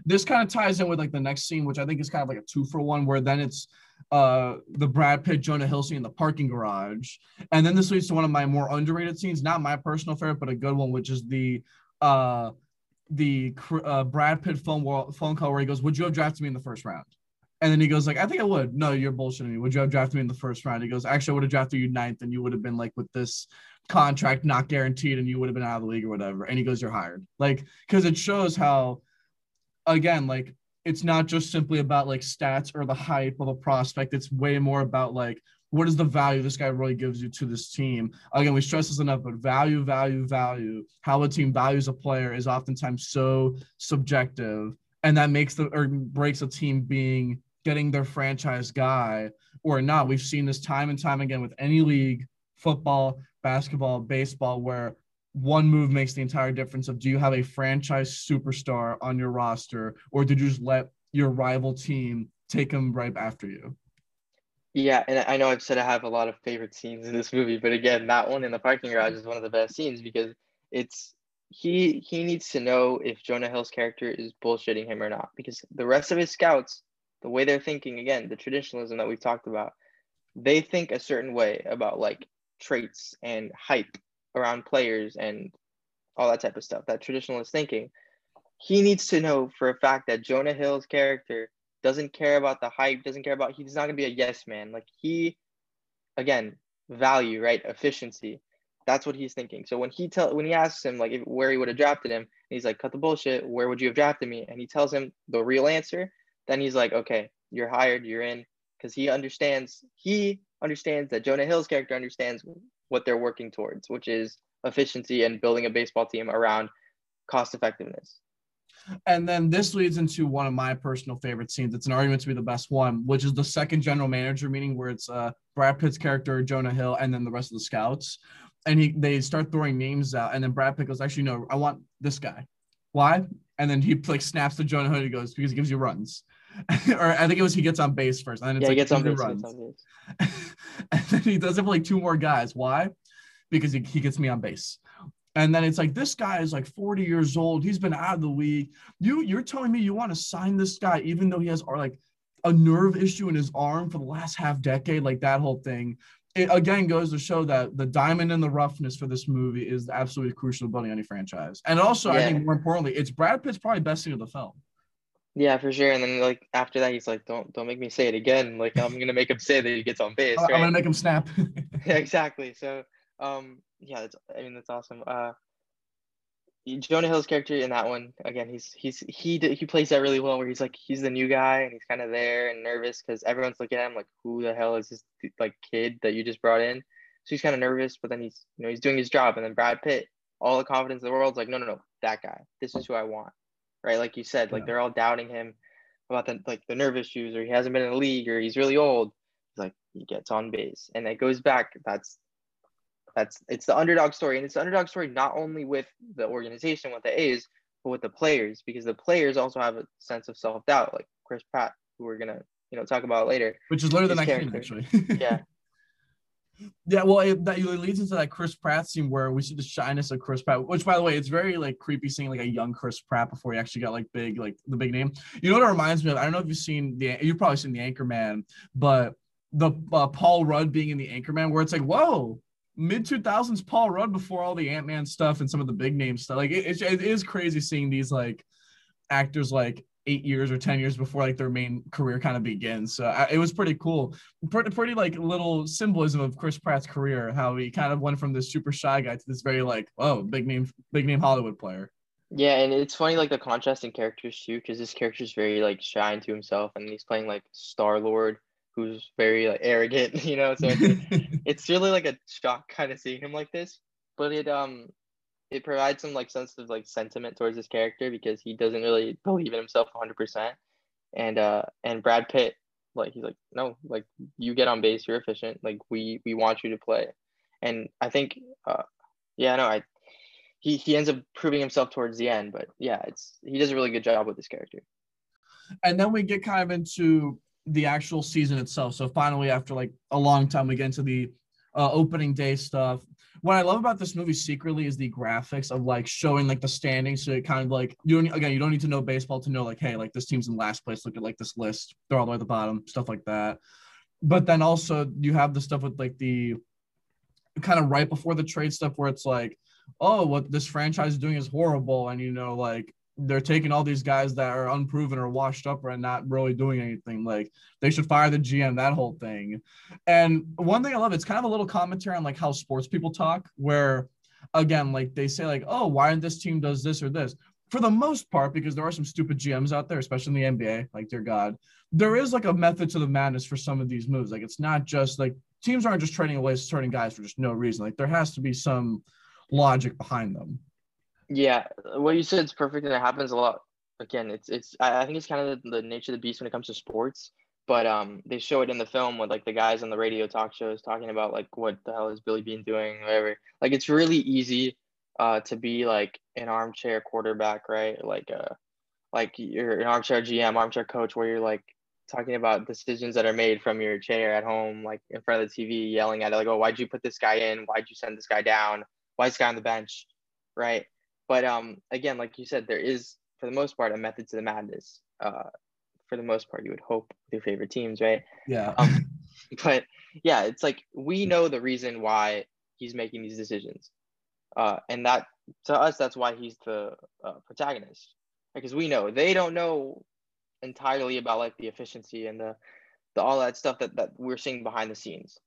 This kind of ties in with like the next scene, which I think is kind of like a two for one, where then it's uh the Brad Pitt Jonah Hill scene in the parking garage, and then this leads to one of my more underrated scenes, not my personal favorite, but a good one, which is the uh the uh, Brad Pitt phone phone call where he goes, "Would you have drafted me in the first round?" And then he goes like, I think I would. No, you're bullshitting me. Would you have drafted me in the first round? He goes, actually, I would have drafted you ninth, and you would have been like with this contract not guaranteed, and you would have been out of the league or whatever. And he goes, you're hired. Like, because it shows how, again, like it's not just simply about like stats or the hype of a prospect. It's way more about like what is the value this guy really gives you to this team. Again, we stress this enough, but value, value, value. How a team values a player is oftentimes so subjective and that makes the or breaks a team being getting their franchise guy or not. We've seen this time and time again with any league, football, basketball, baseball, where one move makes the entire difference of do you have a franchise superstar on your roster or did you just let your rival team take them right after you? Yeah, and I know I've said I have a lot of favorite scenes in this movie, but again, that one in the parking garage is one of the best scenes because it's he he needs to know if Jonah Hill's character is bullshitting him or not because the rest of his scouts the way they're thinking again the traditionalism that we've talked about they think a certain way about like traits and hype around players and all that type of stuff that traditionalist thinking he needs to know for a fact that jonah hill's character doesn't care about the hype doesn't care about he's not going to be a yes man like he again, value, right? Efficiency. That's what he's thinking. So when he tell when he asks him like if, where he would have drafted him, he's like, "Cut the bullshit. Where would you have drafted me?" And he tells him the real answer. Then he's like, "Okay, you're hired. You're in," because he understands. He understands that Jonah Hill's character understands what they're working towards, which is efficiency and building a baseball team around cost effectiveness. And then this leads into one of my personal favorite scenes. It's an argument to be the best one, which is the second general manager meeting where it's uh, Brad Pitt's character, Jonah Hill, and then the rest of the scouts and he they start throwing names out, and then Brad Pitt goes, actually no, I want this guy. Why? And then he like snaps to Jonah Hood. He goes because he gives you runs, or I think it was he gets on base first, and then it's yeah, like he gets on base, runs. Gets on base. and then he does it for like two more guys. Why? Because he, he gets me on base. And then it's like this guy is like 40 years old. He's been out of the league. You you're telling me you want to sign this guy even though he has or like a nerve issue in his arm for the last half decade, like that whole thing it again goes to show that the diamond in the roughness for this movie is absolutely crucial to building any franchise. And also, yeah. I think more importantly, it's Brad Pitt's probably best scene of the film. Yeah, for sure. And then like after that, he's like, "Don't don't make me say it again. Like I'm gonna make him say that he gets on base. I'm gonna make him snap." yeah, exactly. So, um, yeah, that's, I mean that's awesome. Uh, Jonah Hill's character in that one again, he's he's he he plays that really well. Where he's like he's the new guy and he's kind of there and nervous because everyone's looking at him like, who the hell is this like kid that you just brought in? So he's kind of nervous, but then he's you know he's doing his job. And then Brad Pitt, all the confidence in the world's like, no, no, no, that guy. This is who I want, right? Like you said, like yeah. they're all doubting him about the like the nerve issues or he hasn't been in the league or he's really old. He's like he gets on base and it goes back. That's that's it's the underdog story, and it's the underdog story not only with the organization, with the A's, but with the players, because the players also have a sense of self doubt, like Chris Pratt, who we're gonna you know talk about later. Which is later than I can actually. yeah. Yeah, well, it, that it leads into that Chris Pratt scene where we see the shyness of Chris Pratt, which, by the way, it's very like creepy seeing like a young Chris Pratt before he actually got like big, like the big name. You know what it reminds me of? I don't know if you've seen the, you've probably seen the Anchorman, but the uh, Paul Rudd being in the Anchorman, where it's like, whoa, mid 2000s Paul Rudd before all the Ant Man stuff and some of the big name stuff. Like it, it, it is crazy seeing these like actors like eight years or 10 years before like their main career kind of begins. So I, it was pretty cool. Pretty, pretty like little symbolism of Chris Pratt's career, how he kind of went from this super shy guy to this very like, oh, big name, big name Hollywood player. Yeah, and it's funny like the contrast in characters too, because this character is very like shy into himself, and he's playing like Star Lord, who's very like, arrogant, you know. So it's, it's really like a shock kind of seeing him like this, but it um it provides some like sense of like sentiment towards his character because he doesn't really believe in himself 100%. And uh and Brad Pitt like he's like no like you get on base you're efficient like we we want you to play and i think uh yeah no i he he ends up proving himself towards the end but yeah it's he does a really good job with this character and then we get kind of into the actual season itself. So finally, after like a long time, we get into the uh, opening day stuff. What I love about this movie secretly is the graphics of like showing like the standings. So it kind of like you don't again you don't need to know baseball to know like hey like this team's in last place. Look at like this list. They're all the way at the bottom. Stuff like that. But then also you have the stuff with like the kind of right before the trade stuff where it's like oh what this franchise is doing is horrible and you know like they're taking all these guys that are unproven or washed up and not really doing anything. Like they should fire the GM, that whole thing. And one thing I love, it's kind of a little commentary on like how sports people talk, where again, like they say, like, oh, why this team does this or this. For the most part, because there are some stupid GMs out there, especially in the NBA, like dear God, there is like a method to the madness for some of these moves. Like it's not just like teams aren't just trading away certain guys for just no reason. Like there has to be some logic behind them. Yeah, what you said is perfect, and it happens a lot. Again, it's it's I think it's kind of the, the nature of the beast when it comes to sports. But um, they show it in the film with like the guys on the radio talk shows talking about like what the hell is Billy Beane doing, whatever. Like it's really easy uh to be like an armchair quarterback, right? Like uh like you're an armchair GM, armchair coach, where you're like talking about decisions that are made from your chair at home, like in front of the TV, yelling at it, like, oh, why'd you put this guy in? Why'd you send this guy down? Why is this guy on the bench? Right. But um, again, like you said, there is for the most part a method to the madness. Uh, for the most part, you would hope with your favorite teams, right? Yeah. Um, but yeah, it's like we know the reason why he's making these decisions, uh, and that to us, that's why he's the uh, protagonist, because we know they don't know entirely about like the efficiency and the the all that stuff that that we're seeing behind the scenes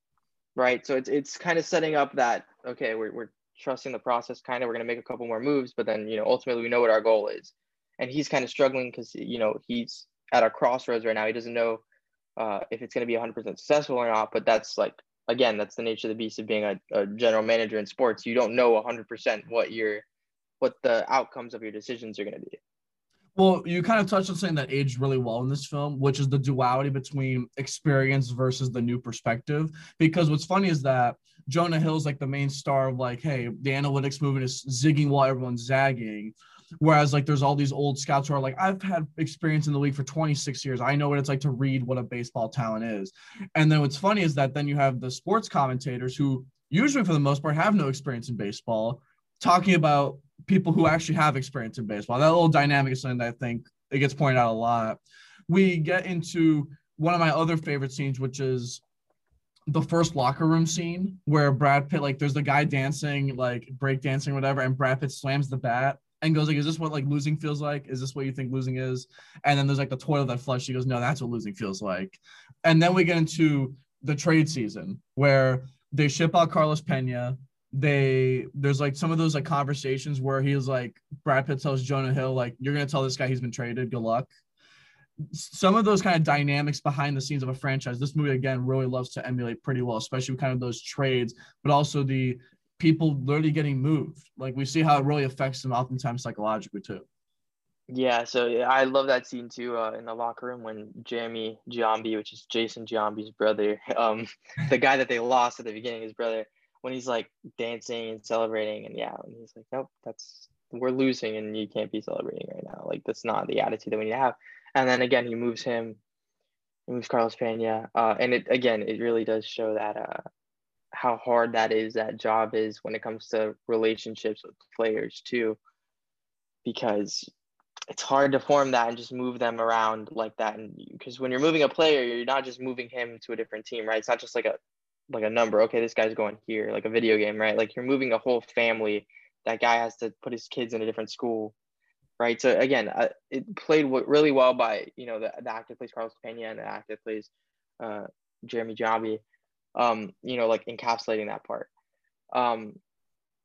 right? So it's it's kind of setting up that okay, we're we're trusting the process. Kind of, we're gonna make a couple more moves, but then you know ultimately we know what our goal is, and he's kind of struggling because you know he's at a crossroads right now. He doesn't know uh, if it's gonna be 100% successful or not. But that's like again, that's the nature of the beast of being a, a general manager in sports. You don't know 100% what your what the outcomes of your decisions are going to be. Well, you kind of touched on something that aged really well in this film, which is the duality between experience versus the new perspective. Because what's funny is that Jonah Hill's like the main star of like, hey, the analytics movement is zigging while everyone's zagging. Whereas like there's all these old scouts who are like, I've had experience in the league for 26 years. I know what it's like to read what a baseball talent is. And then what's funny is that then you have the sports commentators who usually for the most part have no experience in baseball talking about people who actually have experience in baseball. That little dynamic is something that I think it gets pointed out a lot. We get into one of my other favorite scenes, which is the first locker room scene where Brad Pitt, like, there's the guy dancing, like break dancing, whatever, and Brad Pitt slams the bat and goes like, "Is this what like losing feels like? Is this what you think losing is?" And then there's like the toilet that flushed. She goes, "No, that's what losing feels like." And then we get into the trade season where they ship out Carlos Pena they there's like some of those like conversations where he's like Brad Pitt tells Jonah Hill like you're gonna tell this guy he's been traded good luck. Some of those kind of dynamics behind the scenes of a franchise this movie again really loves to emulate pretty well especially with kind of those trades but also the people literally getting moved. Like we see how it really affects them oftentimes psychologically too. Yeah so yeah, I love that scene too uh, in the locker room when Jeremy Giambi which is Jason Giambi's brother um the guy that they lost at the beginning his brother when he's like dancing and celebrating and yeah and he's like nope that's we're losing and you can't be celebrating right now. Like that's not the attitude that we need to have. And then again he moves him he moves carlos pena uh, and it again it really does show that uh, how hard that is that job is when it comes to relationships with players too because it's hard to form that and just move them around like that. And because when you're moving a player you're not just moving him to a different team right? It's not just like a like a number. Okay, this guy's going here, like a video game, right? Like you're moving a whole family. That guy has to put his kids in a different school, right? So again, uh, it played really well by you know the, the actor plays Carlos Pena and the actor plays uh, Jeremy Giambi, um, you know, like encapsulating that part. Um,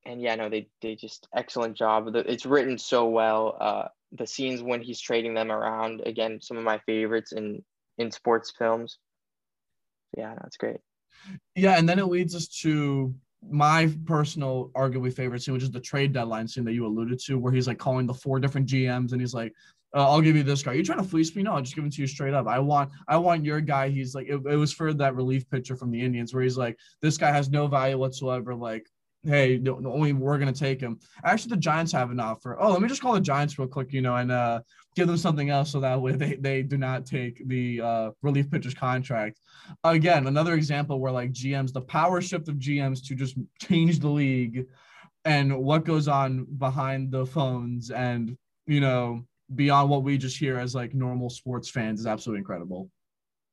and yeah, no, they they just excellent job. It's written so well. Uh, the scenes when he's trading them around, again, some of my favorites in in sports films. Yeah, that's great. Yeah, and then it leads us to my personal arguably favorite scene, which is the trade deadline scene that you alluded to, where he's like calling the four different GMs and he's like, uh, I'll give you this guy. Are you trying to fleece me? No, I'll just give it to you straight up. I want, I want your guy. He's like, it, it was for that relief pitcher from the Indians, where he's like, this guy has no value whatsoever. Like, hey, no, only we're gonna take him. Actually, the Giants have an offer. Oh, let me just call the Giants real quick, you know, and uh, give them something else so that way they, they do not take the uh, relief pitcher's contract. Again, another example where like GMs, the power shift of GMs to just change the league and what goes on behind the phones and, you know, beyond what we just hear as like normal sports fans is absolutely incredible.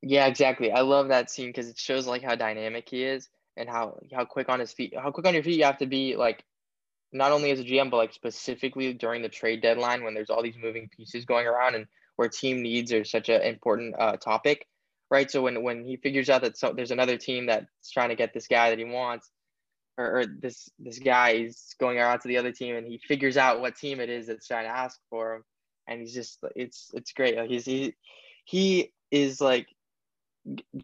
Yeah, exactly. I love that scene because it shows like how dynamic he is and how how quick on his feet, how quick on your feet you have to be like not only as a GM, but like specifically during the trade deadline when there's all these moving pieces going around and where team needs are such an important uh, topic, right? So when when he figures out that so, there's another team that's trying to get this guy that he wants, or, or this this guy is going around to the other team and he figures out what team it is that's trying to ask for him, and he's just it's it's great. Like he's he he is like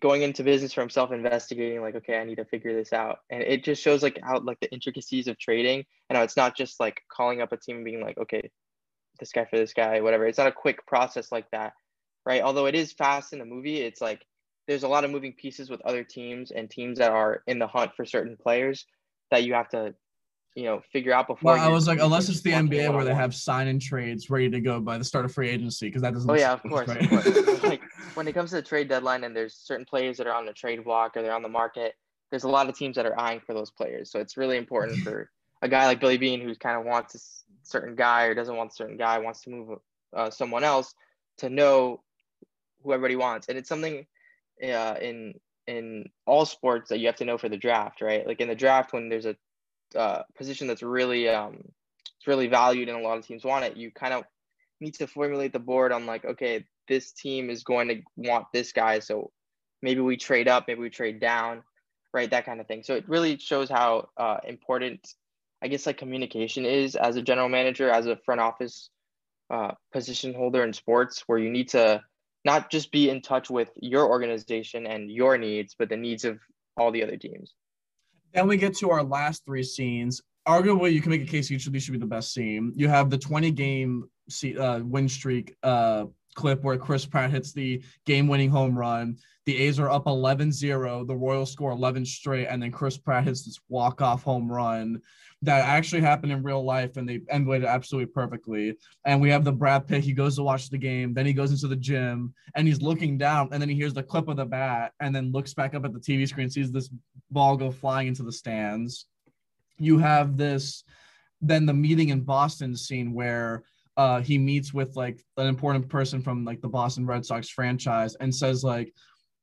going into business for himself investigating like okay i need to figure this out. And it just shows like how like the intricacies of trading and it's not just like calling up a team and being like okay this guy for this guy whatever. It's not a quick process like that right? Although it is fast in the movie it's like there's a lot of moving pieces with other teams and teams that are in the hunt for certain players that you have to you know figure out before. Well, I was like, unless it's the NBA where they have sign and trades ready to go by the start of free agency, because that doesn't. Oh yeah, of course, right? of course. like when it comes to the trade deadline and there's certain players that are on the trade block or they're on the market, there's a lot of teams that are eyeing for those players. So it's really important for a guy like Billy Beane, who kind of wants a certain guy or doesn't want a certain guy, wants to move uh, someone else, to know who everybody wants. And it's something uh, in in all sports that you have to know for the draft, right? Like in the draft, when there's a uh, position that's really um, it's really valued and a lot of teams want it, you kind of need to formulate the board on like, okay, this team is going to want this guy, so maybe we trade up, maybe we trade down. right? That kind of thing. So it really shows how uh, important, I guess, like communication is as a general manager, as a front office uh, position holder in sports, where you need to not just be in touch with your organization and your needs, but the needs of all the other teams. Then we get to our last three scenes. Arguably, you can make a case each of these should be the best scene. You have the 20 game uh, win streak uh, clip where Chris Pratt hits the game winning home run. The A's are up 11 0. The Royals score 11 straight. And then Chris Pratt hits this walk off home run that actually happened in real life and they it absolutely perfectly. And we have the Brad Pitt, he goes to watch the game, then he goes into the gym and he's looking down and then he hears the clip of the bat and then looks back up at the TV screen, sees this ball go flying into the stands. You have this, then the meeting in Boston scene where uh, he meets with like an important person from like the Boston Red Sox franchise and says like,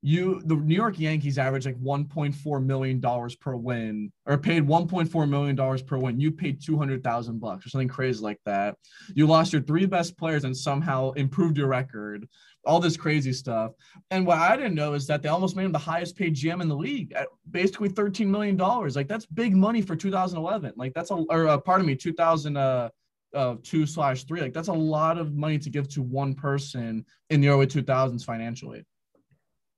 you the New York Yankees average like 1.4 million dollars per win or paid 1.4 million dollars per win. You paid 200,000 bucks or something crazy like that. You lost your three best players and somehow improved your record. All this crazy stuff. And what I didn't know is that they almost made him the highest paid GM in the league at basically 13 million dollars. Like that's big money for 2011. Like that's a or uh, pardon me, 2000 uh uh, two slash three. Like that's a lot of money to give to one person in the early 2000s financially.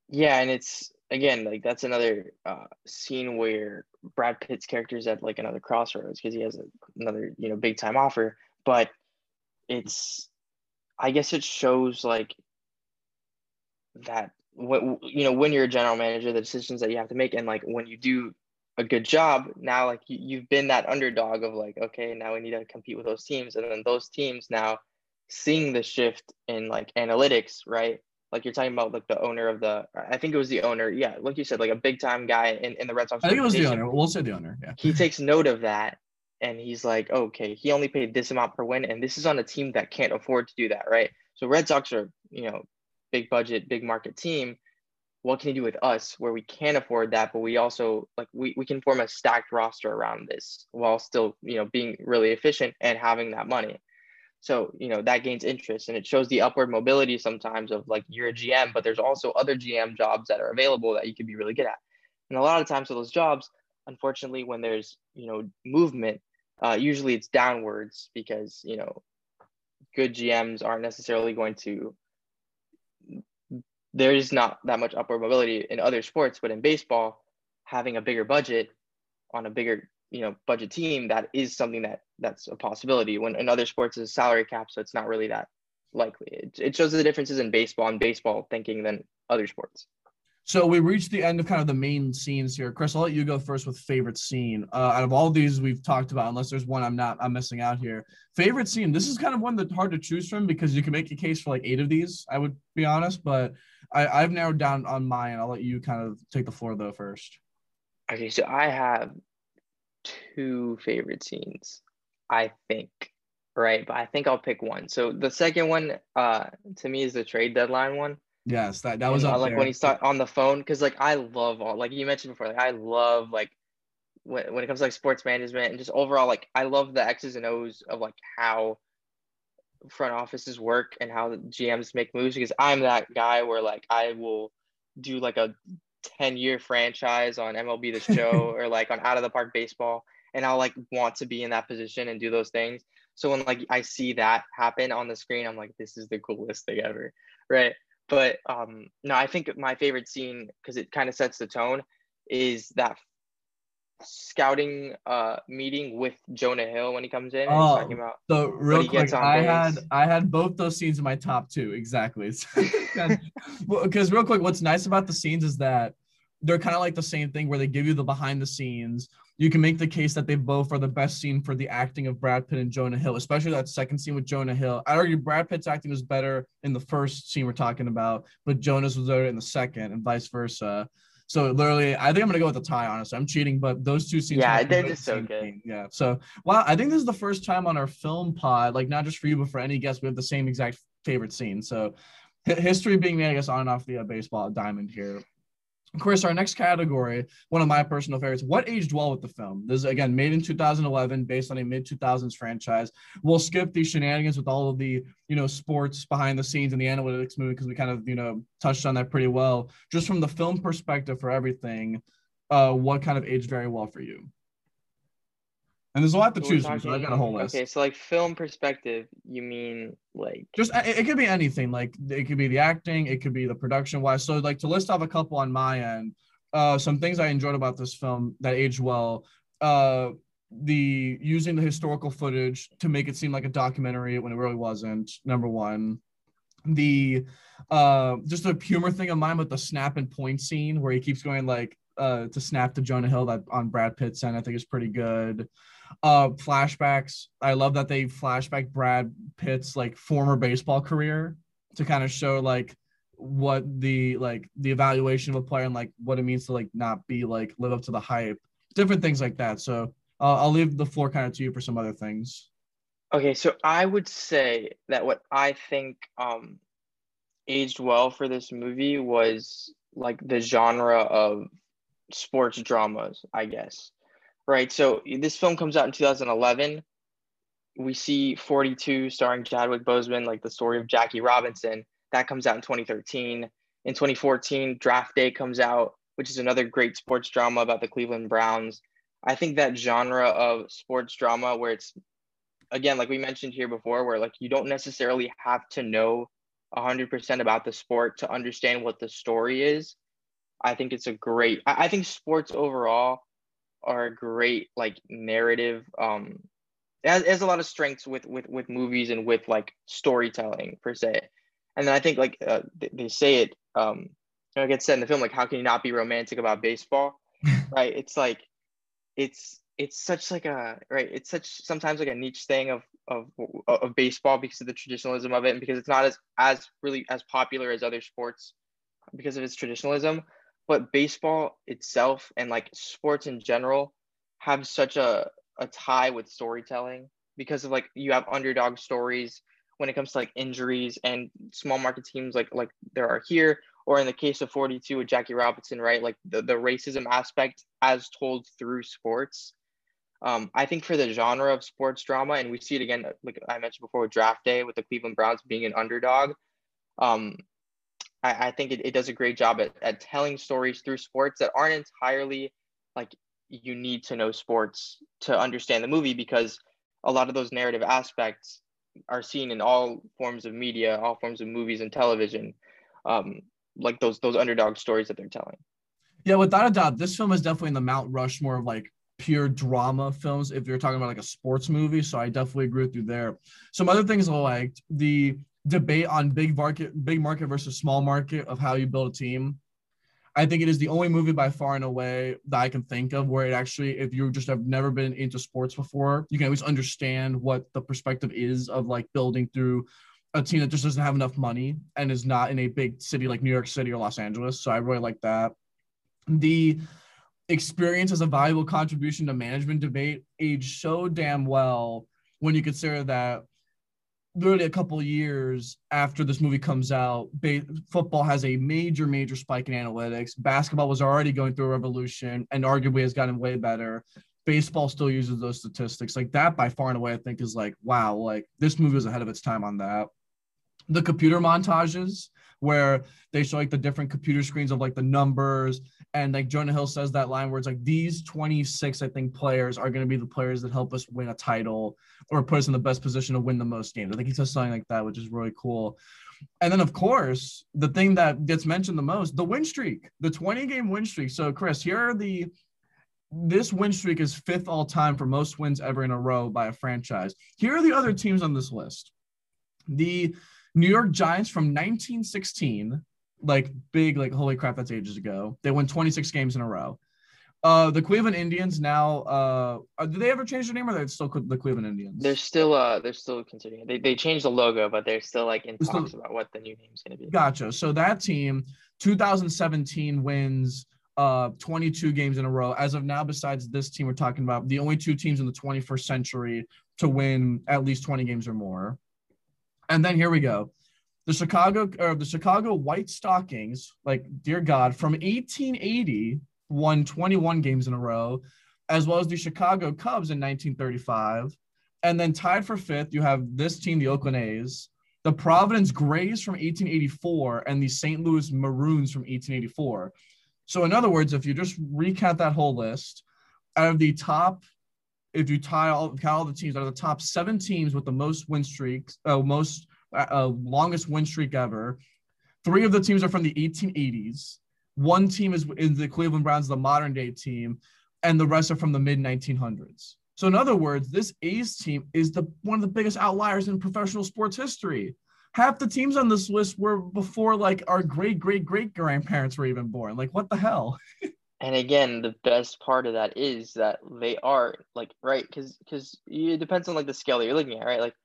Yeah, and it's again like that's another uh, scene where Brad Pitt's character is at like another crossroads because he has a, another you know big time offer, but it's I guess it shows like that when you know when you're a general manager, the decisions that you have to make, and like when you do a good job, now like you, you've been that underdog of like okay, now we need to compete with those teams, and then those teams now seeing the shift in like analytics, right? like you're talking about like the owner of the I think it was the owner. Yeah, like you said, like a big time guy in, in the Red Sox. I think it was the owner. We'll say the owner. Yeah. He takes note of that and he's like, okay, he only paid this amount per win, and this is on a team that can't afford to do that, right? So Red Sox are, you know, big budget, big market team. What can you do with us where we can't afford that, but we also like we, we can form a stacked roster around this while still, you know, being really efficient and having that money. So, you know, that gains interest and it shows the upward mobility sometimes of like you're a GM, but there's also other GM jobs that are available that you could be really good at. And a lot of times for those jobs, unfortunately, when there's, you know, movement, uh, usually it's downwards because, you know, good GMs aren't necessarily going to, there's not that much upward mobility in other sports, but in baseball, having a bigger budget on a bigger you know budget team that is something that that's a possibility. When in other sports is salary cap so it's not really that likely. It, it shows the differences in baseball and baseball thinking than other sports. So we reached the end of kind of the main scenes here. Chris i'll let you go first with favorite scene. Uh, out of all these we've talked about unless there's one i'm not i'm missing out here. Favorite scene this is kind of one that's hard to choose from because you can make a case for like eight of these i would be honest but I, i've narrowed down on mine i'll let you kind of take the floor though first okay so i have two favorite scenes, I think. Right, but I think I'll pick one. So the second one, uh, to me, is the trade deadline one. Yes, that that was like when he start on the phone because like I love all like you mentioned before, like I love like when when it comes to like sports management and just overall like I love the X's and O's of like how front offices work and how the GMs make moves because I'm that guy where like I will do like a 10 year franchise on MLB The Show or like on Out of the Park Baseball. And I'll like want to be in that position and do those things. So when like I see that happen on the screen, I'm like, this is the coolest thing ever. Right. But um no, I think my favorite scene, because it kind of sets the tone, is that scouting uh meeting with Jonah Hill when he comes in. Oh, talking about so real quick, I base. had I had both those scenes in my top two exactly. Because real quick, what's nice about the scenes is that they're kind of like the same thing where they give you the behind the scenes. You can make the case that they both are the best scene for the acting of Brad Pitt and Jonah Hill, especially that second scene with Jonah Hill. I argue Brad Pitt's acting was better in the first scene we're talking about, but Jonah's was better in the second, and vice versa. So literally, I think I'm gonna go with the tie. Honestly, I'm cheating, but those two scenes. Yeah, they're just so good. Yeah. So wow, I think this is the first time on our film pod, like not just for you, but for any guest, we have the same exact favorite scene. So history being made, I guess, on and off the uh, baseball diamond here. Chris, our next category, one of my personal favorites. What aged well with the film? This is again made in 2011, based on a mid 2000s franchise. We'll skip the shenanigans with all of the you know sports behind the scenes and the analytics movie because we kind of you know touched on that pretty well. Just from the film perspective for everything, uh, what kind of aged very well for you? And there's a lot to so choose from, so I've got a whole list. Okay, so like film perspective, you mean like just it, it could be anything. Like it could be the acting, it could be the production wise. So like to list off a couple on my end, uh, some things I enjoyed about this film that aged well. Uh, the using the historical footage to make it seem like a documentary when it really wasn't. Number one, the uh, just a humor thing of mine with the snap and point scene where he keeps going like uh, to snap to Jonah Hill that on Brad Pitt's end, I think is pretty good. Uh, flashbacks. I love that they flashback Brad Pitt's like former baseball career to kind of show like what the like the evaluation of a player and like what it means to like not be like live up to the hype, different things like that. So uh, I'll leave the floor kind of to you for some other things. Okay, so I would say that what I think um, aged well for this movie was like the genre of sports dramas, I guess. Right. So this film comes out in 2011. We see 42 starring Chadwick Boseman, like the story of Jackie Robinson. That comes out in 2013. In 2014, Draft Day comes out, which is another great sports drama about the Cleveland Browns. I think that genre of sports drama where it's again, like we mentioned here before, where like you don't necessarily have to know 100% about the sport to understand what the story is. I think it's a great, I, I think sports overall are a great like narrative. Um, it has, it has a lot of strengths with, with, with movies and with like storytelling per se. And then I think like uh, they, they say it, um, it gets said in the film, like, how can you not be romantic about baseball? right. It's like, it's it's such like a right it's such sometimes like a niche thing of of of baseball because of the traditionalism of it and because it's not as as really as popular as other sports because of its traditionalism but baseball itself and like sports in general have such a a tie with storytelling because of like you have underdog stories when it comes to like injuries and small market teams like like there are here or in the case of 42 with Jackie Robinson, right? Like the, the racism aspect as told through sports. Um, I think for the genre of sports drama, and we see it again, like I mentioned before with draft day with the Cleveland Browns being an underdog. Um, I, I think it, it does a great job at, at telling stories through sports that aren't entirely like you need to know sports to understand the movie because a lot of those narrative aspects are seen in all forms of media, all forms of movies and television. Um, like those those underdog stories that they're telling. Yeah, without a doubt, this film is definitely in the Mount Rushmore of like pure drama films. If you're talking about like a sports movie, so I definitely agree with you there. Some other things I liked the debate on big market, big market versus small market of how you build a team. I think it is the only movie by far and away that I can think of where it actually, if you just have never been into sports before, you can always understand what the perspective is of like building through a team that just doesn't have enough money and is not in a big city like New York City or Los Angeles. So I really like that. The experience as a valuable contribution to management debate aged so damn well when you consider that literally a couple years after this movie comes out, ba- football has a major, major spike in analytics. Basketball was already going through a revolution and arguably has gotten way better. Baseball still uses those statistics. Like that by far and away i think is like wow like this movie was ahead of its time on that. The computer montages where they show like the different computer screens of like the numbers and like Jonah Hill says that line where it's like these 26 I think players are going to be the players that help us win a title or put us in the best position to win the most games. I think he says something like that, which is really cool. And then of course the thing that gets mentioned the most, the win streak, the 20 game win streak. So Chris, here are the this win streak is fifth all time for most wins ever in a row by a franchise. Here are the other teams on this list. The New York Giants from 1916, like big, like holy crap, that's ages ago. They won 26 games in a row. Uh, the Cleveland Indians now. Uh, did they ever change their name, or they're still the Cleveland Indians? They're still. Uh, they're still considering. They they changed the logo, but they're still like in talks still, about what the new name is going to be. Gotcha. So that team, 2017 wins. Uh, 22 games in a row. As of now, besides this team we're talking about, the only two teams in the 21st century to win at least 20 games or more. And then here we go. The Chicago or the Chicago White Stockings, like dear God, from 1880 won 21 games in a row, as well as the Chicago Cubs in 1935. And then tied for fifth, you have this team, the Oakland A's, the Providence Grays from 1884, and the St. Louis Maroons from 1884. So, in other words, if you just recount that whole list, out of the top, if you tie all, count all the teams, of the top seven teams with the most win streaks, uh, most uh, uh longest win streak ever, three of the teams are from the 1880s. One team is in the Cleveland Browns, the modern day team, and the rest are from the mid 1900s. So, in other words, this A's team is the one of the biggest outliers in professional sports history. Half the teams on this list were before like our great great great grandparents were even born. Like, what the hell? and again, the best part of that is that they are like right because because it depends on like the scale that you're looking at, right? Like,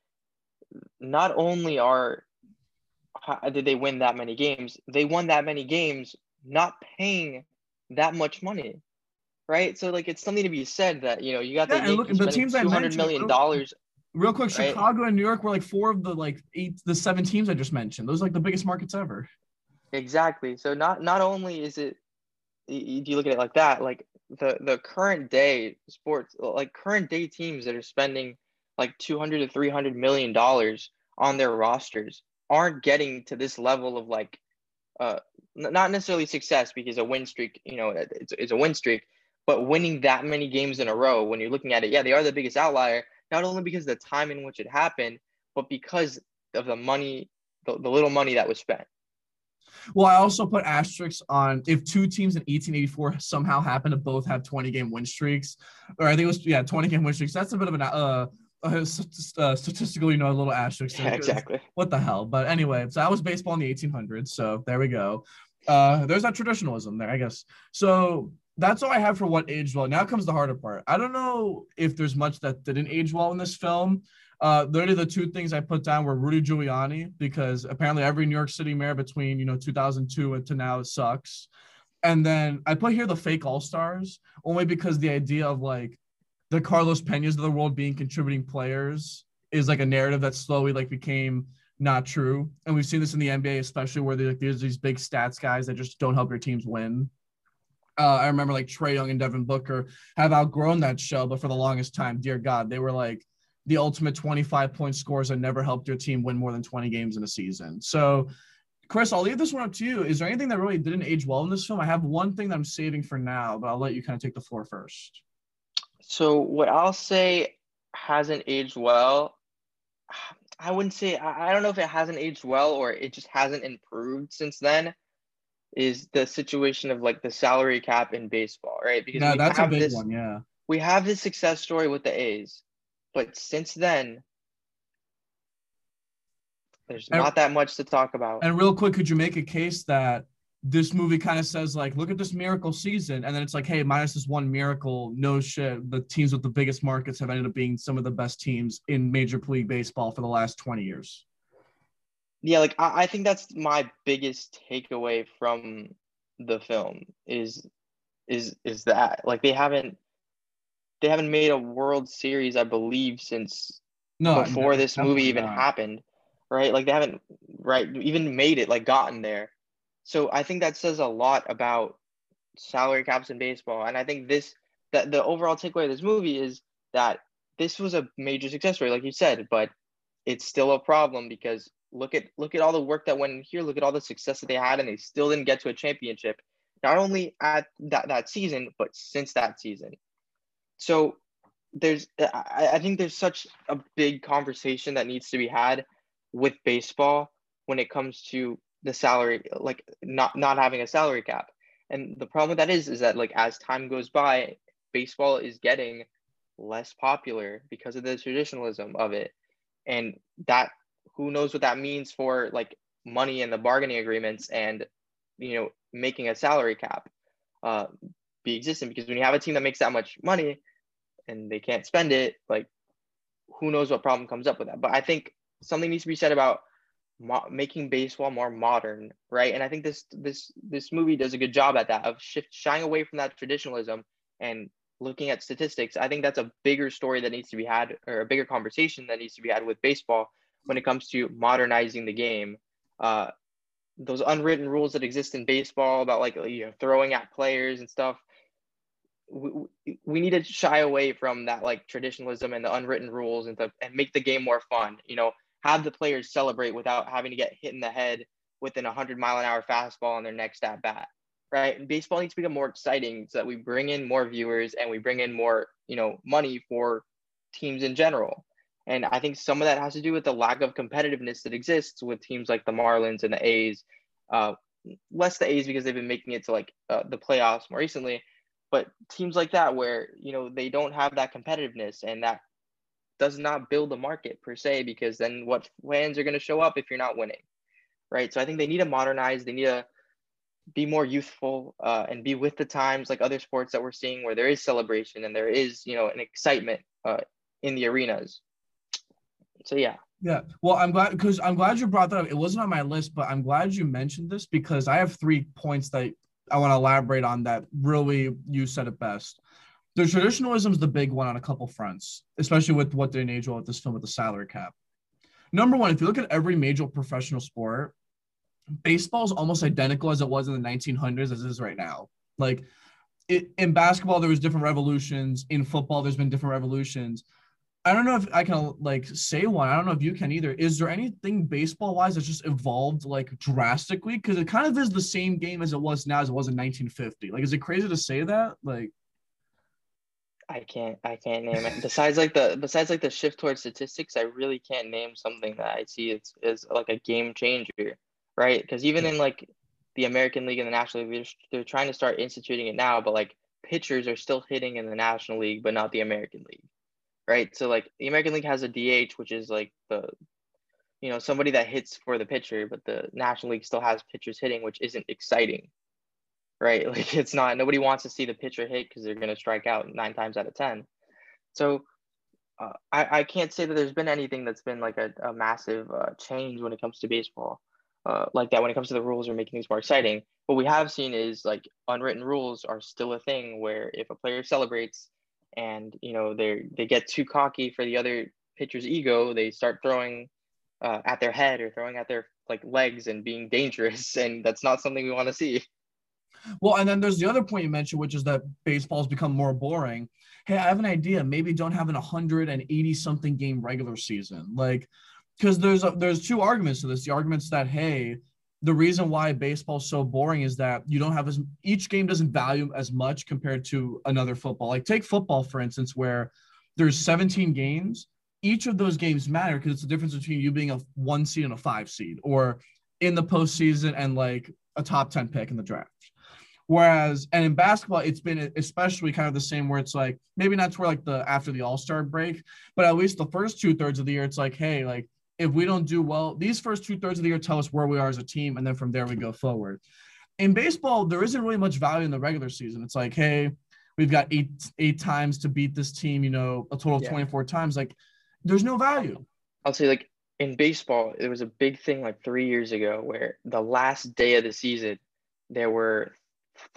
not only are did they win that many games, they won that many games not paying that much money right? So like it's something to be said that you know you got yeah, the, look, the teams hundred million dollars. Real quick, right? Chicago and New York were like four of the like eight, the seven teams I just mentioned. Those are like the biggest markets ever. Exactly. So not not only is it, you look at it like that, like the the current day sports, like current day teams that are spending like two hundred to three hundred million dollars on their rosters aren't getting to this level of like, uh, not necessarily success because a win streak, you know, it's, it's a win streak, but winning that many games in a row, when you're looking at it, yeah, they are the biggest outlier, not only because the time in which it happened, but because of the money, the, the little money that was spent. Well, I also put asterisks on if two teams in 1884 somehow happen to both have 20 game win streaks, or I think it was yeah 20 game win streaks. That's a bit of an uh, uh, statistical, you know, a little asterisk. Yeah, exactly. What the hell? But anyway, so that was baseball in the 1800s. So there we go. Uh, there's that traditionalism there, I guess. So that's all I have for what aged well. Now comes the harder part. I don't know if there's much that didn't age well in this film. Uh, literally the two things I put down were Rudy Giuliani because apparently every New York City mayor between you know 2002 and to now sucks. And then I put here the fake All Stars only because the idea of like the Carlos Pena's of the world being contributing players is like a narrative that slowly like became not true. And we've seen this in the NBA, especially where like, there's these big stats guys that just don't help your teams win. Uh, I remember like Trae Young and Devin Booker have outgrown that show, but for the longest time, dear God, they were like the ultimate 25 point scores that never helped your team win more than 20 games in a season. So, Chris, I'll leave this one up to you. Is there anything that really didn't age well in this film? I have one thing that I'm saving for now, but I'll let you kind of take the floor first. So, what I'll say hasn't aged well. I wouldn't say, I don't know if it hasn't aged well or it just hasn't improved since then is the situation of like the salary cap in baseball, right? Because yeah, that's a big this, one. Yeah, we have this success story with the A's, but since then, there's and, not that much to talk about. And real quick, could you make a case that this movie kind of says like, look at this miracle season, and then it's like, hey, minus this one miracle, no shit, the teams with the biggest markets have ended up being some of the best teams in Major League Baseball for the last twenty years yeah like I, I think that's my biggest takeaway from the film is is is that like they haven't they haven't made a world series i believe since no, before no, this movie even not. happened right like they haven't right even made it like gotten there so i think that says a lot about salary caps in baseball and i think this that the overall takeaway of this movie is that this was a major success story like you said but it's still a problem because look at look at all the work that went in here. Look at all the success that they had, and they still didn't get to a championship. Not only at that that season, but since that season. So there's I, I think there's such a big conversation that needs to be had with baseball when it comes to the salary, like not not having a salary cap. And the problem with that is is that like as time goes by, baseball is getting less popular because of the traditionalism of it. And that who knows what that means for like money and the bargaining agreements and you know making a salary cap uh, be existent because when you have a team that makes that much money and they can't spend it like who knows what problem comes up with that but i think something needs to be said about mo- making baseball more modern right and i think this this this movie does a good job at that of shift shying away from that traditionalism and looking at statistics i think that's a bigger story that needs to be had or a bigger conversation that needs to be had with baseball when it comes to modernizing the game. Uh, those unwritten rules that exist in baseball about like you know throwing at players and stuff. We, we need to shy away from that like traditionalism and the unwritten rules and the, and make the game more fun. You know, have the players celebrate without having to get hit in the head with an 100 mile an hour fastball on their next at bat. right? And baseball needs to become more exciting so that we bring in more viewers and we bring in more, you know, money for teams in general. And I think some of that has to do with the lack of competitiveness that exists with teams like the Marlins and the A's. Uh, less the A's because they've been making it to like uh, the playoffs more recently, but teams like that where you know they don't have that competitiveness and that does not build a market per se because then what fans are going to show up if you're not winning, right? So I think they need to modernize. They need to be more youthful uh, and be with the times like other sports that we're seeing where there is celebration and there is you know an excitement uh, in the arenas so yeah yeah well i'm glad because i'm glad you brought that up it wasn't on my list but i'm glad you mentioned this because i have three points that i want to elaborate on that really you said it best the traditionalism is the big one on a couple fronts especially with what they age with this film with the salary cap number one if you look at every major professional sport baseball is almost identical as it was in the 1900s as it is right now. Like it, in basketball, there was different revolutions. In football, there's been different revolutions. I don't know if I can like say one. I don't know if you can either. Is there anything baseball wise that's just evolved like drastically? Because it kind of is the same game as it was now as it was in 1950. Like, is it crazy to say that? Like, I can't. I can't name it. besides like the besides like the shift towards statistics, I really can't name something that I see it's is like a game changer right? Because even in like the American League and the National League, they're, they're trying to start instituting it now, but like pitchers are still hitting in the National League, but not the American League, right? So like the American League has a DH, which is like the, you know, somebody that hits for the pitcher, but the National League still has pitchers hitting, which isn't exciting, right? Like it's not. Nobody wants to see the pitcher hit because they're going to strike out nine times out of ten. So uh, I, I can't say that there's been anything that's been like a, a massive uh, change when it comes to baseball uh, like that when it comes to the rules or making things more exciting. What we have seen is like unwritten rules are still a thing where if a player celebrates and you know they they get too cocky for the other pitcher's ego, they start throwing uh, at their head or throwing at their like legs and being dangerous, and that's not something we want to see. Well, and then there's the other point you mentioned, which is that baseball's become more boring. Hey, I have an idea. Maybe don't have an 180 something game regular season. Like because there's a, there's two arguments to this. The arguments that hey, the reason why baseball is so boring is that you don't have as each game doesn't value as much compared to another football. Like take football for instance, where there's 17 games. Each of those games matter because it's the difference between you being a one seed and a five seed, or in the postseason and like a top 10 pick in the draft. Whereas, and in basketball, it's been especially kind of the same where it's like maybe not to where like the after the All Star break, but at least the first two thirds of the year, it's like, hey, like if we don't do well, these first two thirds of the year tell us where we are as a team, and then from there we go forward. In baseball, there isn't really much value in the regular season. It's like, hey, we've got eight eight times to beat this team, you know, a total of yeah. 24 times. Like, there's no value. I'll say, like in baseball, there was a big thing like three years ago where the last day of the season, there were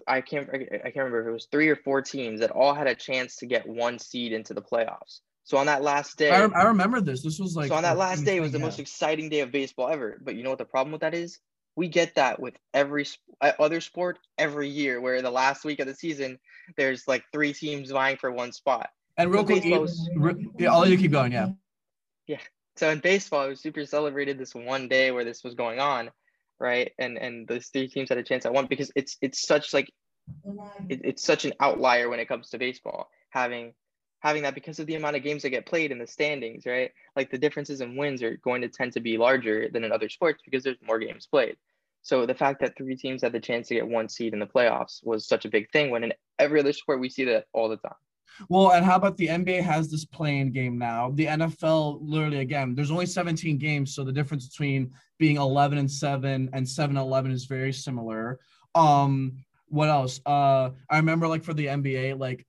I can't I can't remember if it was three or four teams that all had a chance to get one seed into the playoffs. So on that last day, I, I remember this. This was like so on that last day was the yeah. most exciting day of baseball ever. But you know what the problem with that is? We get that with every uh, other sport every year, where the last week of the season, there's like three teams vying for one spot. And real quick, yeah, I'll let you keep going. Yeah. Yeah. So in baseball, it was super celebrated this one day where this was going on, right? And and those three teams had a chance at one because it's it's such like it, it's such an outlier when it comes to baseball having having that because of the amount of games that get played in the standings, right? Like the differences in wins are going to tend to be larger than in other sports because there's more games played. So the fact that three teams had the chance to get one seed in the playoffs was such a big thing when in every other sport we see that all the time. Well, and how about the NBA has this play-in game now? The NFL literally again, there's only 17 games, so the difference between being 11 and 7 and 7 and 11 is very similar. Um what else? Uh I remember like for the NBA like